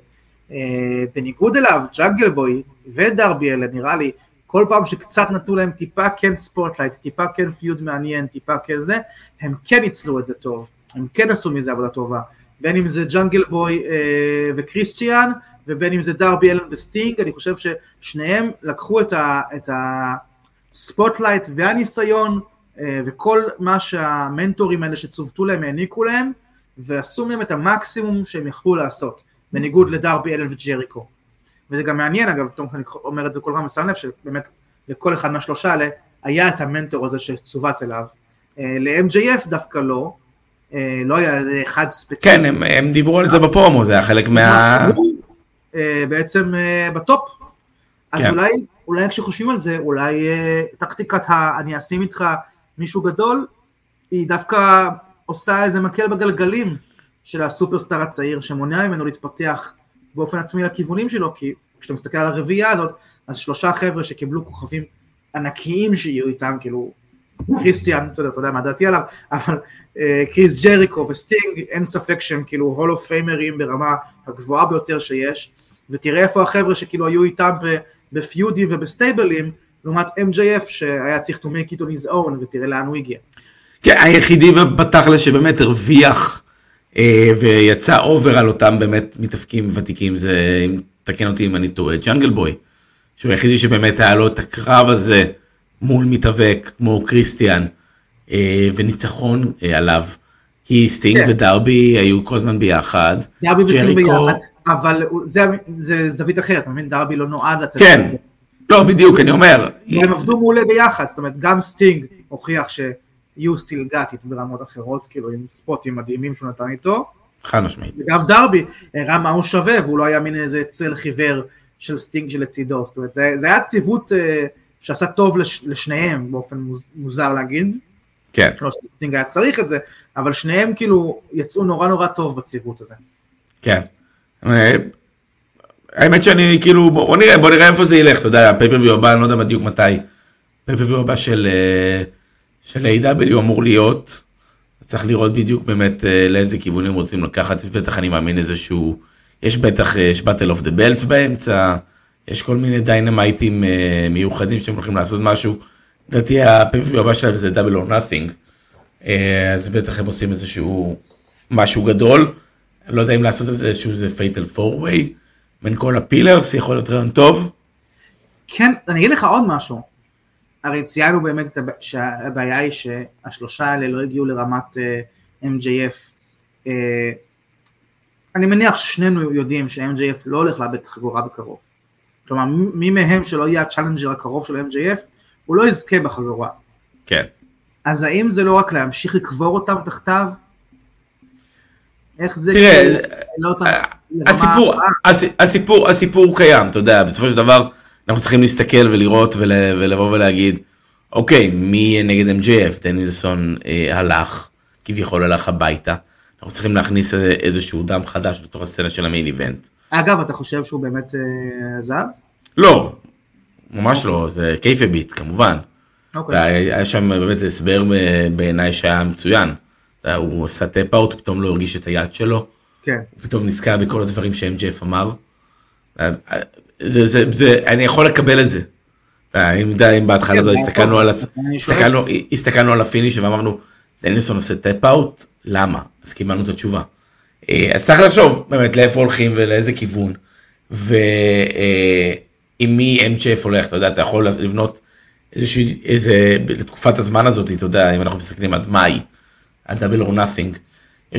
אה, בניגוד אליו, ג'אנגל בוי ודרבי אלן נראה לי, כל פעם שקצת נתנו להם טיפה כן spotlight, טיפה כן feud מעניין, טיפה כן זה, הם כן ניצלו את זה טוב, הם כן עשו מזה עבודה טובה, בין אם זה ג'אנגל בוי אה, וקריסטיאן, ובין אם זה דרבי אלן וסטינג, אני חושב ששניהם לקחו את ה-spotlight והניסיון אה, וכל מה שהמנטורים האלה שצוותו להם העניקו להם, ועשו מהם את המקסימום שהם יכלו לעשות, בניגוד לדרבי אלן וג'ריקו. וזה גם מעניין אגב, פתאום אני אומר את זה כל פעם ושם לב שבאמת לכל אחד מהשלושה האלה היה את המנטור הזה שצוות אליו. אה, ל-MJF דווקא לא, אה, לא היה אחד ספציפי. כן, הם, הם דיברו על זה בפרומו, זה היה חלק מה... אה, בעצם בטופ. אז כן. אולי, אולי כשחושבים על זה, אולי טקטיקת ה... אני אשים איתך מישהו גדול, היא דווקא עושה איזה מקל בגלגלים של הסופרסטאר הצעיר, שמונע ממנו להתפתח באופן עצמי לכיוונים שלו, כי כשאתה מסתכל על הרביעייה הזאת, אז שלושה חבר'ה שקיבלו כוכבים ענקיים שיהיו איתם, כאילו קריסטיאן, אתה יודע מה דעתי עליו, אבל אה, קריס ג'ריקו וסטינג, אין ספק שהם כאילו Hall of Famer ים ברמה הגבוהה ביותר שיש, ותראה איפה החבר'ה שכאילו היו איתם בפיודים ובסטייבלים, לעומת MJF שהיה צריך to make it on his own, ותראה לאן הוא הגיע. כן, היחידי בתכל'ס שבאמת הרוויח אה, ויצא over על אותם באמת מתאבקים ותיקים, זה, תקן אותי אם אני טועה, ג'אנגל בוי, שהוא היחידי שבאמת היה לו את הקרב הזה מול מתאבק כמו קריסטיאן, אה, וניצחון אה, עליו. כי סטינג כן. ודרבי היו כל הזמן ביחד. דרבי וסטינג ביחד, אבל זה, זה זווית אחרת, אתה מבין? דרבי לא נועד לצאת. כן, לא, בדיוק, אני אומר. הם עבדו מעולה ביחד, זאת אומרת, גם סטינג הוכיח ש... you still got it ברמות אחרות, כאילו עם spot ים מדהימים שהוא נתן איתו. חד משמעית. וגם דרבי הראה מה הוא שווה, והוא לא היה מין איזה צל חיוור של סטינג שלצידו, זאת אומרת, זה, זה היה ציוות uh, שעשה טוב לש, לשניהם באופן מוז, מוזר להגיד. כן. לא שסטינג היה צריך את זה, אבל שניהם כאילו יצאו נורא נורא טוב בציוות הזה. כן. אה, האמת שאני כאילו, בוא נראה, בוא נראה איפה זה ילך, אתה יודע, ה pay-per-view הבא, אני לא יודע בדיוק מתי. pay-per-view הבא של... Uh... של AEW אמור להיות, צריך לראות בדיוק באמת אה, לאיזה כיוונים רוצים לקחת, בטח אני מאמין איזשהו, יש בטח, אה, יש Battle of the Belts באמצע, יש כל מיני Dynamite ים אה, מיוחדים שהם הולכים לעשות משהו, לדעתי ה pay-per-view הבא שלהם זה Double or Nothing, אז בטח הם עושים איזשהו משהו גדול, אני לא יודע אם לעשות איזה איזשהו איזה fatal four-way בין כל ה pillars, יכול להיות רעיון טוב. כן, אני אגיד לך עוד משהו. הרי ציינו באמת את הבע... שהבעיה היא שהשלושה האלה לא הגיעו לרמת uh, MJF. Uh, אני מניח ששנינו יודעים ש-MJF לא הולך לאבד את החגורה בקרוב. כלומר, מי מהם שלא יהיה ה challenger הקרוב של MJF, הוא לא יזכה בחגורה. כן. אז האם זה לא רק להמשיך לקבור אותם תחתיו? איך זה... תראה, כאילו, אה, הסיפור, הסיפור, הסיפור קיים, אתה יודע, בסופו של דבר אנחנו צריכים להסתכל ולראות ול, ולבוא ולהגיד, אוקיי, מי נגד MJF? דנילסון אה, הלך, כביכול הלך הביתה. אנחנו צריכים להכניס אה, איזשהו דם חדש לתוך הסצנה של המיין איבנט. אגב, אתה חושב שהוא באמת עזב? לא, ממש לא, זה קייפה ביט כמובן. אוקיי. היה שם באמת הסבר בעיניי שהיה מצוין. יודע, הוא עשה טאפ אאוט, פתאום לא הרגיש את היד שלו, כן. הוא פתאום נזכר בכל הדברים ש-MJF אמר. זה, זה, זה, אני יכול לקבל את זה. אם, אם בהתחלה כן, זה זה הסתכלנו. על. הסתכלנו, הסתכלנו על ה finish ואמרנו, דניאלסון עושה tap out, למה? אז קיבלנו את התשובה. אה, אז צריך לחשוב באמת לאיפה הולכים ולאיזה כיוון. ועם מי MJF הולך, אתה יודע, אתה יכול לבנות איזושהי, איזה, לתקופת הזמן הזאת, אתה יודע, אם אנחנו מסתכלים עד מאי, עד Double or Nothing,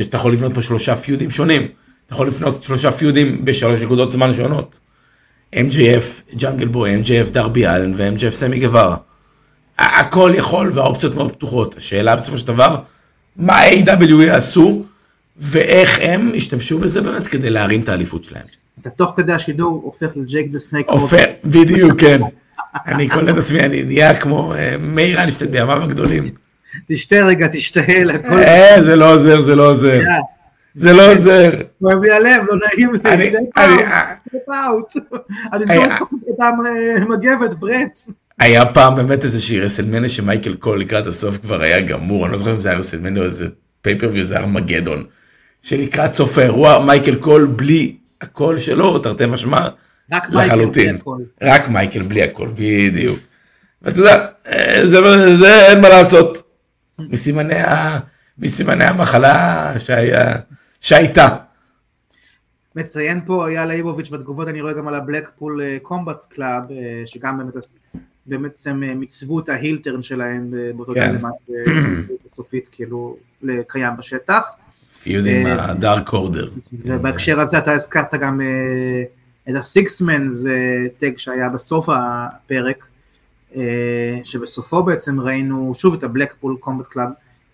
אתה יכול לבנות פה שלושה feud ים שונים. אתה יכול לבנות שלושה feud ים בשלוש נקודות זמן שונות. MJF, ג'אנגל בוי, MJF דרבי אלן ו-MJF סמי גווארה. הכל יכול והאופציות מאוד פתוחות. השאלה בסופו של דבר, מה AEW יעשו ואיך הם ישתמשו בזה באמת כדי להרים את האליפות שלהם. אתה תוך כדי השידור הופך לג'ייק דה סנייק. עופר, בדיוק, כן. אני קולט את עצמי, אני נהיה כמו אה, מאיר איינשטיין בימיו הגדולים. תשתה רגע, תשתעל, הכל... אה, זה לא עוזר, זה לא עוזר. יא, זה לא עוזר. כואב לי הלב, לא נעים. אני- זה אני- פעם, זה פעם. אני היה- זורק את המגבת, ברץ. היה פעם באמת איזושהי רסלמניה שמייקל קול לקראת הסוף כבר היה גמור, אני לא זוכר אם זה היה רסלמניה או איזה pay-per-view, זה היה ארמגדון. שלקראת סוף האירוע מייקל קול בלי הקול שלו, תרתי משמע, רק לחלוטין. זה. רק מייקל בלי הקול, בדיוק. ואתה יודע, אה, זה, זה אין מה לעשות. מסימני, ה, מסימני המחלה שהיה, שהייתה. מציין פה אייל ליבוביץ' בתגובות אני רואה גם על הבלקפול קומבט קלאב שגם באמת הם אה, מיצבו את ה heel turn שלהם אה, באותו כן. דלמט בסופית כאילו קיים בשטח feud עם אה, הדארק אורדר. ובהקשר הזה אתה הזכרת גם אה, את ה six man tag שהיה בסוף הפרק אה, שבסופו בעצם ראינו שוב את הבלקפול קומבט קלאב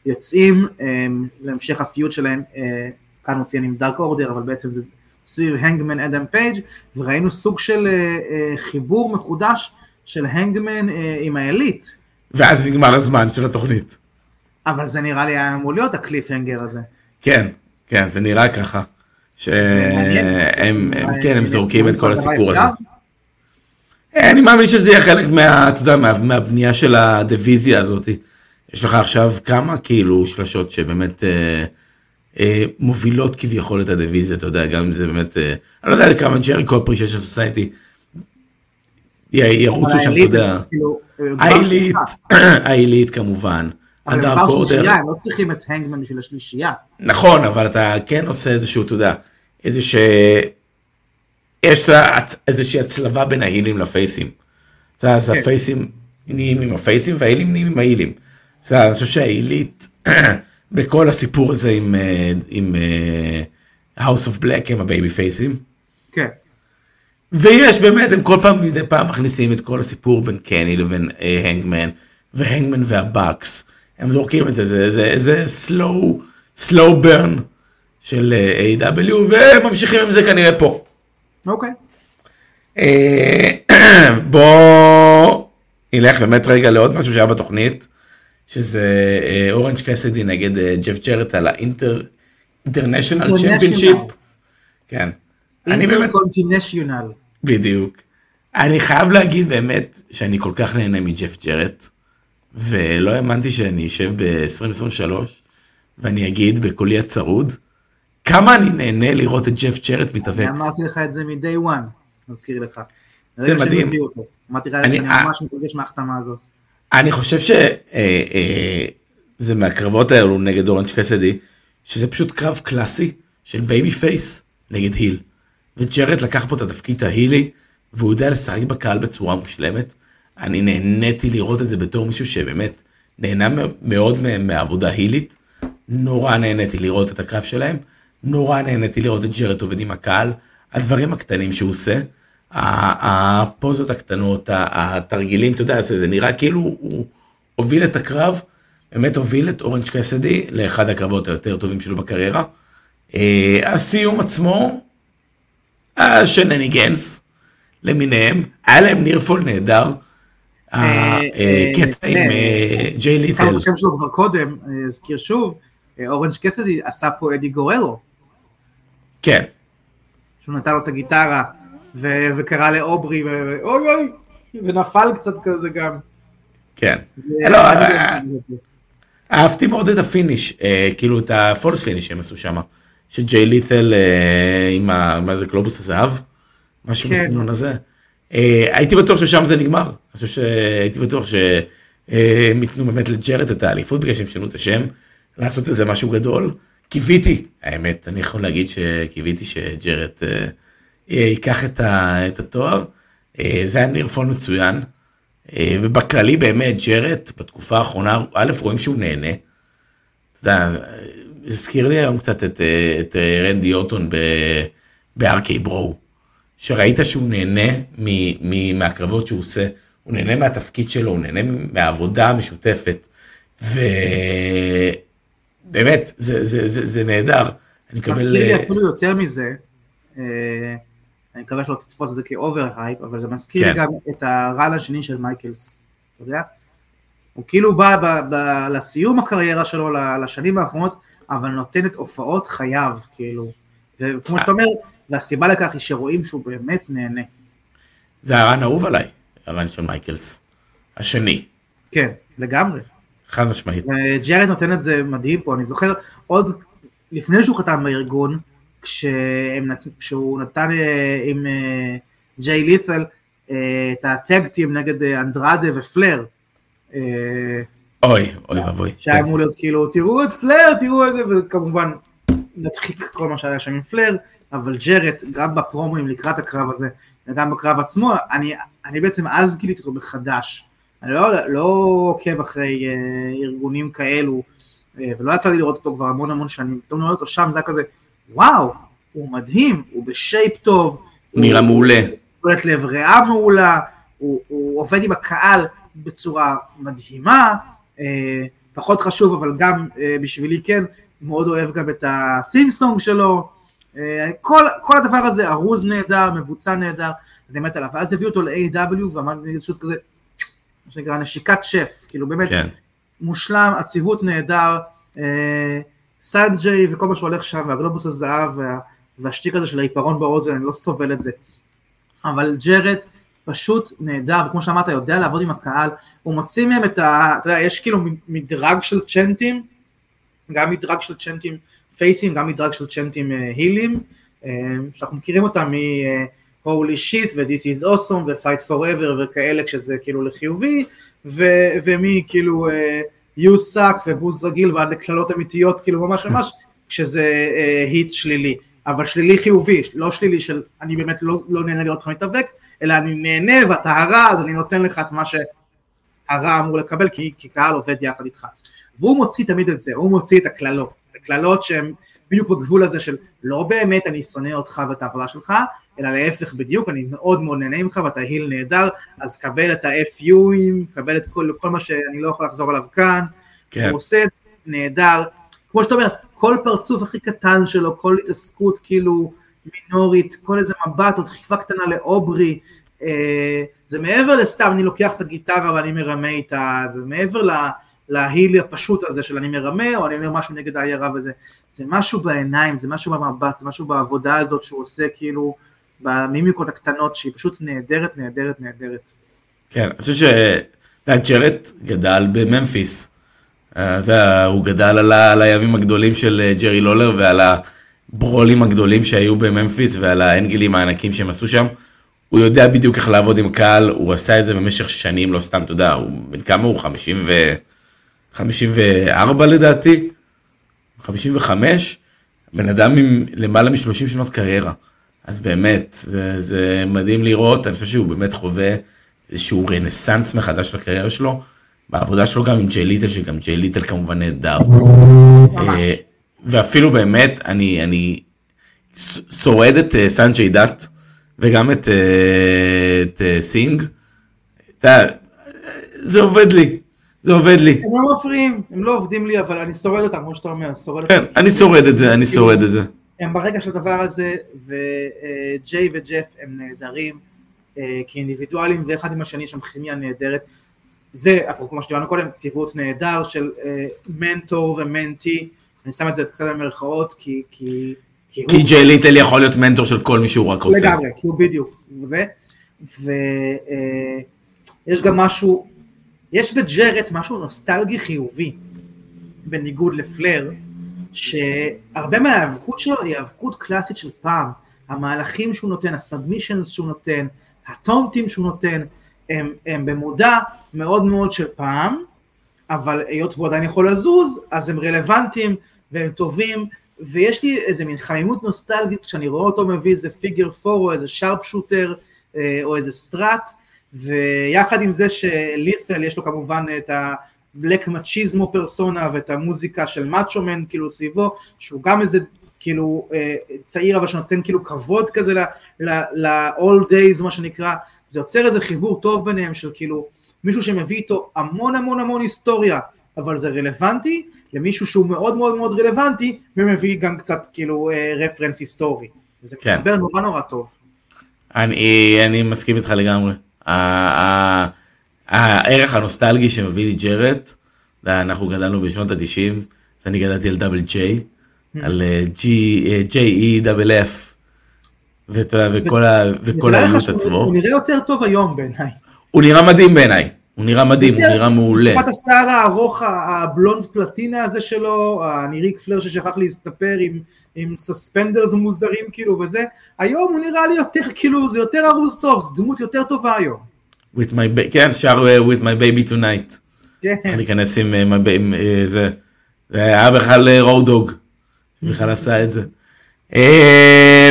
יוצאים אה, להמשך ה feud שלהם אה, כאן הוא ציין עם דארק אורדר אבל בעצם זה סביב הנגמן אדם פייג' וראינו סוג של אה, אה, חיבור מחודש של הנגמן אה, עם האליט ואז נגמר הזמן של התוכנית. אבל זה נראה לי היה אמור להיות ה cliffhanger הזה כן, כן, זה נראה ככה. שהם, הם, אה, כן, הם זורקים את כל הסיפור הזה. אני מאמין שזה יהיה חלק מה, אתה יודע, מה, מהבנייה של הדיוויזיה הזאת. יש לך עכשיו כמה כאילו שלשות שבאמת אה, אה, מובילות כביכול את הדיוויזיה, אתה יודע, גם אם זה באמת, אה, אני לא יודע כמה ג'ריקו אפרישיישן סוסייטי ירוצו אבל שם, אתה יודע. כאילו, אה, העילית. העילית כמובן. אורדר. שלישייה, הם לא צריכים את הנגמן בשביל השלישייה. נכון, אבל אתה כן עושה איזשהו, אתה יודע, איזה ש... יש לה איזושהי הצלבה בין ההילים לפייסים. אז אז כן. הפייסים נהיים עם הפייסים וההילים נהיים עם ההילים. אז אני חושב שהאליט בכל הסיפור הזה עם, אה, עם אה, House of Black הם ה babyface ים. כן. ויש באמת, הם כל פעם, מדי פעם מכניסים את כל הסיפור בין קני לבין אה, הנגמן, והנגמן והבאקס. הם זורקים את זה, זה, זה, זה slow, slow burn של AEW וממשיכים עם זה כנראה פה. אוקיי. אה, בוא נלך באמת רגע לעוד משהו שהיה בתוכנית, שזה אה, אורנג' קסדי נגד אה, ג'ף ג'רט על ה Inter, International. Championship. כן. אני באמת, Continental. בדיוק. אני חייב להגיד באמת שאני כל כך נהנה מג'ף ג'רט, ולא האמנתי שאני אשב ב-2023 ואני אגיד בקולי הצרוד, כמה אני נהנה לראות את ג'ף ג'רט מתאבק. אני אמרתי לך את זה מ-day one, מזכיר לך. זה מדהים. אמרתי לך אני- אה. ממש מתרגש מההחתמה הזאת. אני חושב שזה מהקרבות האלו נגד אורנג' קסדי, שזה פשוט קרב קלאסי, של babyface נגד heel. וג'רד לקח פה את התפקיד ההילי, והוא יודע לשחק בקהל בצורה מושלמת. אני נהניתי לראות את זה בתור מישהו שבאמת נהנה מאוד מהעבודה הילית. נורא נהניתי לראות את הקרב שלהם. נורא נהניתי לראות את ג'רד עובד עם הקהל. הדברים הקטנים שהוא עושה. הפוזות הקטנות, התרגילים, אתה יודע, זה נראה כאילו הוא הוביל את הקרב, באמת הוביל את אורנג' קסדי לאחד הקרבות היותר טובים שלו בקריירה. אה, הסיום עצמו, השנניגנס למיניהם, היה להם נירפול נהדר. הקטע אה, אה, עם ג'יי ליטל. אני חושב שלו כבר קודם, אזכיר שוב, אורנג' קסדי עשה פה אדי גורלו. כן. שהוא נתן לו את הגיטרה. ו- וקרא לאוברי, ואוי אוי, ונפל קצת כזה גם. כן. לא, אה, אהבתי מאוד את ה finish, אה, כאילו את ה false finish שהם עשו שם, שג'יי לית'ל אה, עם מה זה גלובוס הזהב, משהו כן. בסגנון הזה. הייתי בטוח ששם זה נגמר, אני חושב שהייתי בטוח שהם ייתנו באמת לג'רד את האליפות בגלל שהם שינו את השם, לעשות איזה משהו גדול. קיוויתי, האמת, אני יכול להגיד שקיוויתי שג'רד ייקח את, ה, את התואר. אה, זה היה נרפון מצוין. אה, ובכללי באמת, ג'רט, בתקופה האחרונה, א', רואים שהוא נהנה. אתה יודע, הזכיר לי היום קצת את, אה, את רנדי אוטון בארקי ברו, שראית שהוא נהנה מ, מ, מהקרבות שהוא עושה, הוא נהנה מהתפקיד שלו, הוא נהנה מהעבודה המשותפת, ובאמת, זה, זה, זה, זה נהדר. אני מקבל... מזכיר לי אפילו יותר מזה, אני מקווה שלא תתפוס את זה כ over hype, אבל זה מזכיר כן. גם את ה run השני של מייקלס, אתה יודע? הוא כאילו בא ב- ב- לסיום הקריירה שלו, לשנים האחרונות, אבל נותן את הופעות חייו, כאילו. וכמו שאתה אומר, והסיבה לכך היא שרואים שהוא באמת נהנה. זה ה run אהוב עליי, ה run של מייקלס. השני. כן, לגמרי. חד משמעית. ג'רד נותן את זה מדהים פה, אני זוכר עוד לפני שהוא חתם בארגון, כשהוא נתן אה, עם אה, ג'יי לית'ל אה, את הטאג-טים נגד אנדרדה ופלר. אוי, אוי ואבוי. שהיה כן. אמור להיות כאילו, תראו את פלר, תראו את זה, וכמובן נדחיק כל מה שהיה שם עם פלר, אבל ג'רט, גם בפרומואים לקראת הקרב הזה, וגם בקרב עצמו, אני, אני בעצם אז גיליתי אותו מחדש. אני לא, לא עוקב אחרי אה, ארגונים כאלו, אה, ולא יצא לי לראות אותו כבר המון המון שנים, פתאום לראות אותו שם, זה היה כזה, וואו, הוא מדהים, הוא בשייפ טוב. נראה מעולה. תולת לב ריאה מעולה, הוא, הוא עובד עם הקהל בצורה מדהימה, אה, פחות חשוב, אבל גם אה, בשבילי כן, מאוד אוהב גם את ה-theme שלו, אה, כל, כל הדבר הזה ארוז נהדר, מבוצע נהדר, אני מת עליו, ואז הביאו אותו ל-AW ועמד פשוט כזה, מה שנקרא נשיקת שף, כאילו באמת כן. מושלם, עציבות נהדר, אה, סנג'יי וכל מה שהולך שם, והגלובוס הזהב וה, והשטיק הזה של העיפרון באוזן, אני לא סובל את זה. אבל ג'רד פשוט נהדר, וכמו שאמרת, יודע לעבוד עם הקהל, הוא מוציא מהם את ה... אתה יודע, יש כאילו מדרג של צ'נטים, גם מדרג של צ'נטים פייסים, גם מדרג של צ'נטים הילים, אה, אה, שאנחנו מכירים אותם מ-Holy shit ו-This is awesome ו-Fight forever וכאלה כשזה כאילו לחיובי, ומי כאילו... Uh, יוסק ובוז רגיל ועד לקללות אמיתיות, כאילו ממש ממש, כשזה אה, היט שלילי. אבל שלילי חיובי, לא שלילי של אני באמת לא, לא נהנה לראות אותך מתאבק, אלא אני נהנה ואתה הרע, אז אני נותן לך את מה שהרע אמור לקבל, כי, כי קהל עובד יחד איתך. והוא מוציא תמיד את זה, הוא מוציא את הקללות, הקללות שהן בדיוק בגבול הזה של לא באמת אני שונא אותך ואת העבודה שלך, אלא להפך בדיוק, אני מאוד מאוד נהנה ממך ואתה היל נהדר, אז קבל את ה-FUים, קבל את כל, כל מה שאני לא יכול לחזור עליו כאן, כן. הוא עושה נהדר, כמו שאתה אומר, כל פרצוף הכי קטן שלו, כל התעסקות כאילו מינורית, כל איזה מבט או דחיפה קטנה לאוברי, אה, זה מעבר לסתם אני לוקח את הגיטרה ואני מרמה איתה, זה מעבר ל... להיל הפשוט הזה של אני מרמה, או אני אומר משהו נגד העיירה וזה, זה משהו בעיניים, זה משהו במבט, זה משהו בעבודה הזאת שהוא עושה כאילו, במימיקות הקטנות, שהיא פשוט נהדרת, נהדרת, נהדרת. כן, אני חושב שג'רט גדל בממפיס. אתה יודע, הוא גדל על, על הימים הגדולים של אה, ג'רי לולר ועל הברולים הגדולים שהיו בממפיס ועל האנגלים הענקים שהם עשו שם. הוא יודע בדיוק איך לעבוד עם קהל, הוא עשה את זה במשך שנים, לא סתם, אתה יודע, הוא בן כמה הוא? 50 ו... 54 לדעתי? 55? בן אדם עם למעלה מ-30 שנות קריירה. אז באמת, זה, זה מדהים לראות, אני חושב שהוא באמת חווה איזשהו רנסאנס מחדש לקריירה שלו. בעבודה שלו גם עם ג'יי ליטל, שגם ג'יי ליטל כמובן נהדר. אה, ואפילו באמת, אני, אני שורד את אה, סנג'י דאט, וגם את, אה, את סינג. אתה זה עובד לי, זה עובד לי. הם לא מפריעים, הם לא עובדים לי, אבל אני שורד אותם, כמו שאתה אומר, שורד כן. אני שורד את זה, אני שורד את זה. הם ברגע של הדבר הזה, וג'יי וג'ף הם נהדרים אה, כאינדיבידואלים, ואחד עם השני יש שם כימיה נהדרת. זה, אפרופו מה שדיברנו קודם, ציוות נהדר של אה, מנטור ומנטי, אני שם את זה קצת במרכאות, כי... כי כי כי ג'יי ליטל יכול להיות מנטור של כל מי שהוא רק רוצה. לגמרי, כי הוא בדיוק, זה, ויש גם משהו, יש בג'רט משהו נוסטלגי חיובי, בניגוד לפלר, שהרבה מההיאבקות שלו היא היאבקות קלאסית של פעם, המהלכים שהוא נותן, הסאבמישנס שהוא נותן, הטונטים שהוא נותן, הם, הם במודע מאוד מאוד של פעם, אבל היות והוא עדיין יכול לזוז, אז הם רלוונטיים והם טובים, ויש לי איזה מין חמימות נוסטלגית כשאני רואה אותו מביא איזה פיגר פור או איזה שרפ שוטר אה, או איזה סטראט, ויחד עם זה שלית'ל יש לו כמובן את הבלק מצ'יזמו פרסונה ואת המוזיקה של מאצ'ומן כאילו סביבו, שהוא גם איזה כאילו אה, צעיר אבל שנותן כאילו כבוד כזה ל-all days מה שנקרא, זה יוצר איזה חיבור טוב ביניהם של כאילו מישהו שמביא איתו המון המון המון היסטוריה, אבל זה רלוונטי, למישהו שהוא מאוד מאוד מאוד רלוונטי, ומביא גם קצת כאילו רפרנס היסטורי. וזה כן. מסתבר נורא נורא טוב. אני, אני מסכים איתך לגמרי. הערך הנוסטלגי שמביא לי ג'רט, אנחנו גדלנו בשנות ה-90, אז אני גדלתי על דאבל ג'יי, על אה, אי דאבל אפ, ואתה יודע, וכל ה- וכל שהוא- עצמו. הוא נראה יותר טוב היום בעיניי. הוא נראה מדהים בעיניי, הוא נראה מדהים, הוא. נראה מעולה. תקופת השיער הארוך, הבלונד פלטינה הזה שלו, אני ריק פלר ששכח להסתפר עם, עם סספנדרס מוזרים כאילו וזה, היום הוא נראה לי יותר כאילו, זה יותר ארוז טוב, זו דמות יותר טובה היום. With my ba- כן, שר אה, with my baby tonight. כן, צריך להיכנס עם, אה, עם אה, זה. זה היה בכלל רואו דוג. בכלל עשה את זה.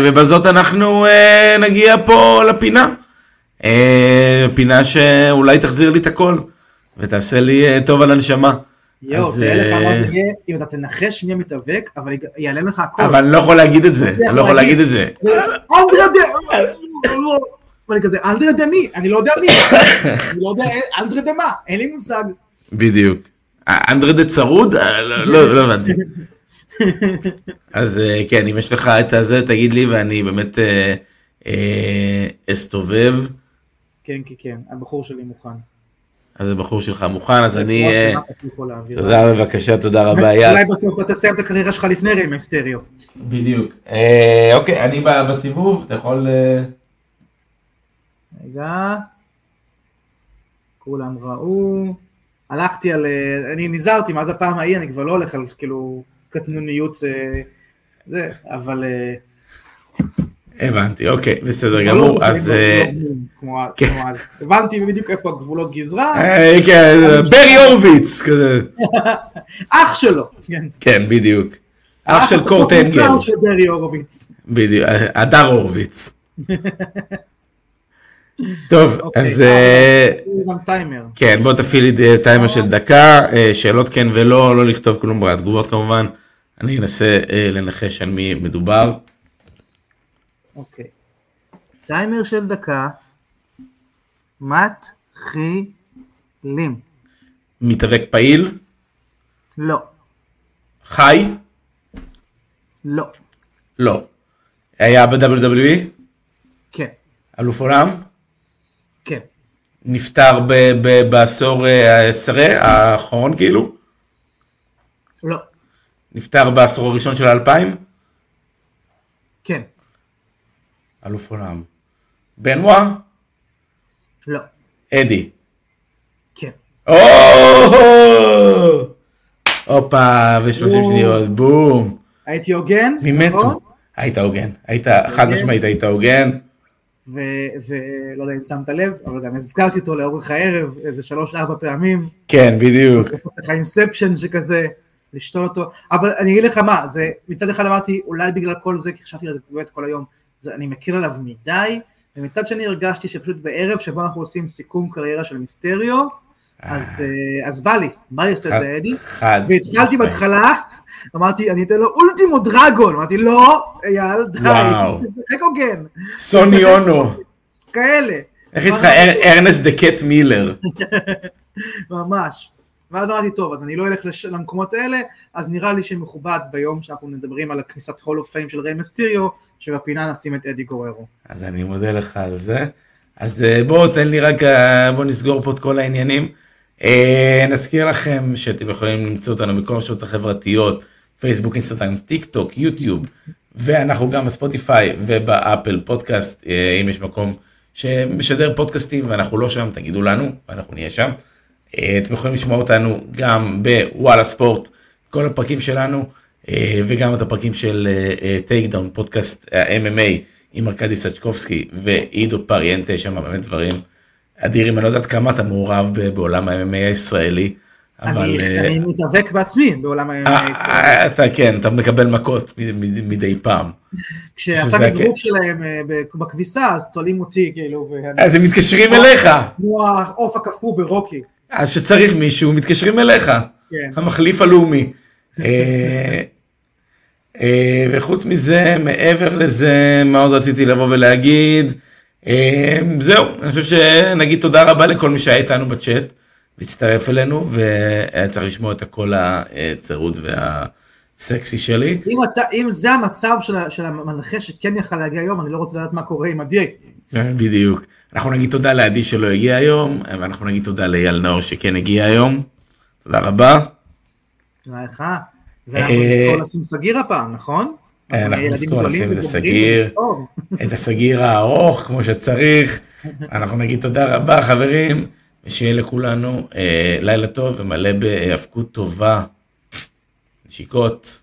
ובזאת אנחנו נגיע פה לפינה. פינה שאולי תחזיר לי את הכל. ותעשה לי טוב על הנשמה. יואו, תראה לך מה זה יהיה, אם אתה תנחש מי המתאבק, אבל יעלה לך הכל. אבל אני לא יכול להגיד את זה. אני לא יכול. להגיד את זה. אנדרה דה... ואני כזה, אנדרה דה מי? אני לא יודע מי. אני לא יודע, אנדרה דה מה? אין לי מושג. בדיוק. אנדרדה צרוד? אה, לא- לא לא הבנתי. אז אה, כן, אם יש לך את הזה, תגיד לי, ואני באמת אה, אסתובב. כן, כן, כן, הבחור שלי מוכן. אז הבחור שלך מוכן, אז אני... תודה בבקשה, תודה רבה, אייל. אולי בסוף אתה תסיים את הקריירה שלך לפני ריימי סטריאו. בדיוק. אוקיי, אני בסיבוב, אתה יכול... רגע. כולם ראו. הלכתי על... אה, אני נזהרתי, מאז הפעם ההיא אני כבר לא הולך על כאילו קטנוניות אה, זה, אבל... אה, הבנתי, אוקיי, בסדר לא גמור, אז... ה- כן. הבנתי בדיוק איפה הגבולות גזרה, כן, ברי הורוביץ, כזה. אח שלו. כן. כן, בדיוק. אח של קורט אנגל, מוכר של ברי הורוביץ. בדיוק, הדר הורוביץ. טוב, אוקיי, אז... אה, אה. כן, בוא תפעיל לי אה, טיימר של דקה, שאלות כן ולא, לא לכתוב כלום בתגובות כמובן. אני אנסה לנחש על מי מדובר. אוקיי. טיימר של דקה. מתחילים. מתאבק פעיל, לא. חי, לא. לא. היה ב-WWE, כן. אלוף עולם. נפטר ב- ב- בעשור אה, העשרה, האחרון כאילו, לא. נפטר בעשור הראשון של האלפיים, כן. אלוף עולם. בנווה, לא. אדי. כן. הופה, ו-30 או. שניות, בום. הייתי הוגן, מי נכון? היית הוגן, היית, חד משמעית היית הוגן. ולא יודע אם שמת לב, אבל גם הזכרתי אותו לאורך הערב איזה שלוש-ארבע פעמים. כן, בדיוק. לך אינספשן שכזה. לשתול אותו, אבל אני אגיד לך מה, זה מצד אחד אמרתי אולי בגלל כל זה, כי חשבתי על זה באמת כל היום, זה, אני מכיר עליו מדי, ומצד שני הרגשתי שפשוט בערב שבו אנחנו עושים סיכום קריירה של מיסטריו, אז, אה, אז בא לי, בא לי לעשות את זה אדי, חד. והתחלתי בהתחלה, אמרתי אני אתן לו אולטימו דרגון, אמרתי לא, אייל, די. תשחק הוגן, סוני אונו. כאלה, איך יש לך אר- ארנסט דה קט מילר? ממש. ואז אמרתי, טוב, אז אני לא אלך לש... למקומות האלה, אז נראה לי שמכובד ביום שאנחנו מדברים על הכניסת Hall of Fame של ריי מסטיריו, שבפינה נשים את אדי גוררו. אז אני מודה לך על זה. אז אה, בואו תן לי רק, אה, בואו נסגור פה את כל העניינים. אה, נזכיר לכם שאתם יכולים למצוא אותנו בכל הרשתות החברתיות, פייסבוק, אינסטגרם, טיק טוק, יוטיוב, ואנחנו גם בספוטיפיי ובאפל פודקאסט, אה, אם יש מקום שמשדר פודקאסטים ואנחנו לא שם, תגידו לנו, ואנחנו נהיה שם. אה, אתם יכולים לשמוע אותנו גם בוואלה ספורט, כל הפרקים שלנו, וגם את הפרקים של טייק דאון, פודקאסט ה-MMA עם ארכדי סצ'קובסקי ועידו פריאנטה, שם באמת דברים אדירים, אני לא יודעת כמה אתה מעורב בעולם ה-MMA הישראלי, אבל... אני, אה, אני מתאבק בעצמי בעולם ה-MMA אה, הישראלי. אה, אתה כן, אתה מקבל מכות מדי פעם. כשעשה הגרוף שלהם בכביסה, אז תולים אותי, כאילו, אז הם מתקשרים אליך, כמו העוף הקפוא ברוקי. אז כשצריך מישהו, מתקשרים אליך. כן. המחליף הלאומי. וחוץ מזה, מעבר לזה, מה עוד רציתי לבוא ולהגיד? אה, זהו, אני חושב שנגיד תודה רבה לכל מי שהיה איתנו בצ'אט, והצטרף אלינו, והיה צריך לשמוע את הקול הצרוד והסקסי שלי. אם, אתה, אם זה המצב של, של המנחה שכן יכל להגיע היום, אני לא רוצה לדעת מה קורה עם עדי. בדיוק. אנחנו נגיד תודה לעדי שלא הגיע היום, ואנחנו נגיד תודה לאייל נאור שכן הגיע היום. תודה רבה. תודה לך. ואנחנו אה, נזכור לשים סגיר הפעם, נכון? אנחנו נזכור לשים איזה ובוגרים סגיר. ונזכור. את הסגיר הארוך כמו שצריך. אנחנו נגיד תודה רבה חברים, ושיהיה לכולנו אה, לילה טוב ומלא בהאבקות טובה. נשיקות.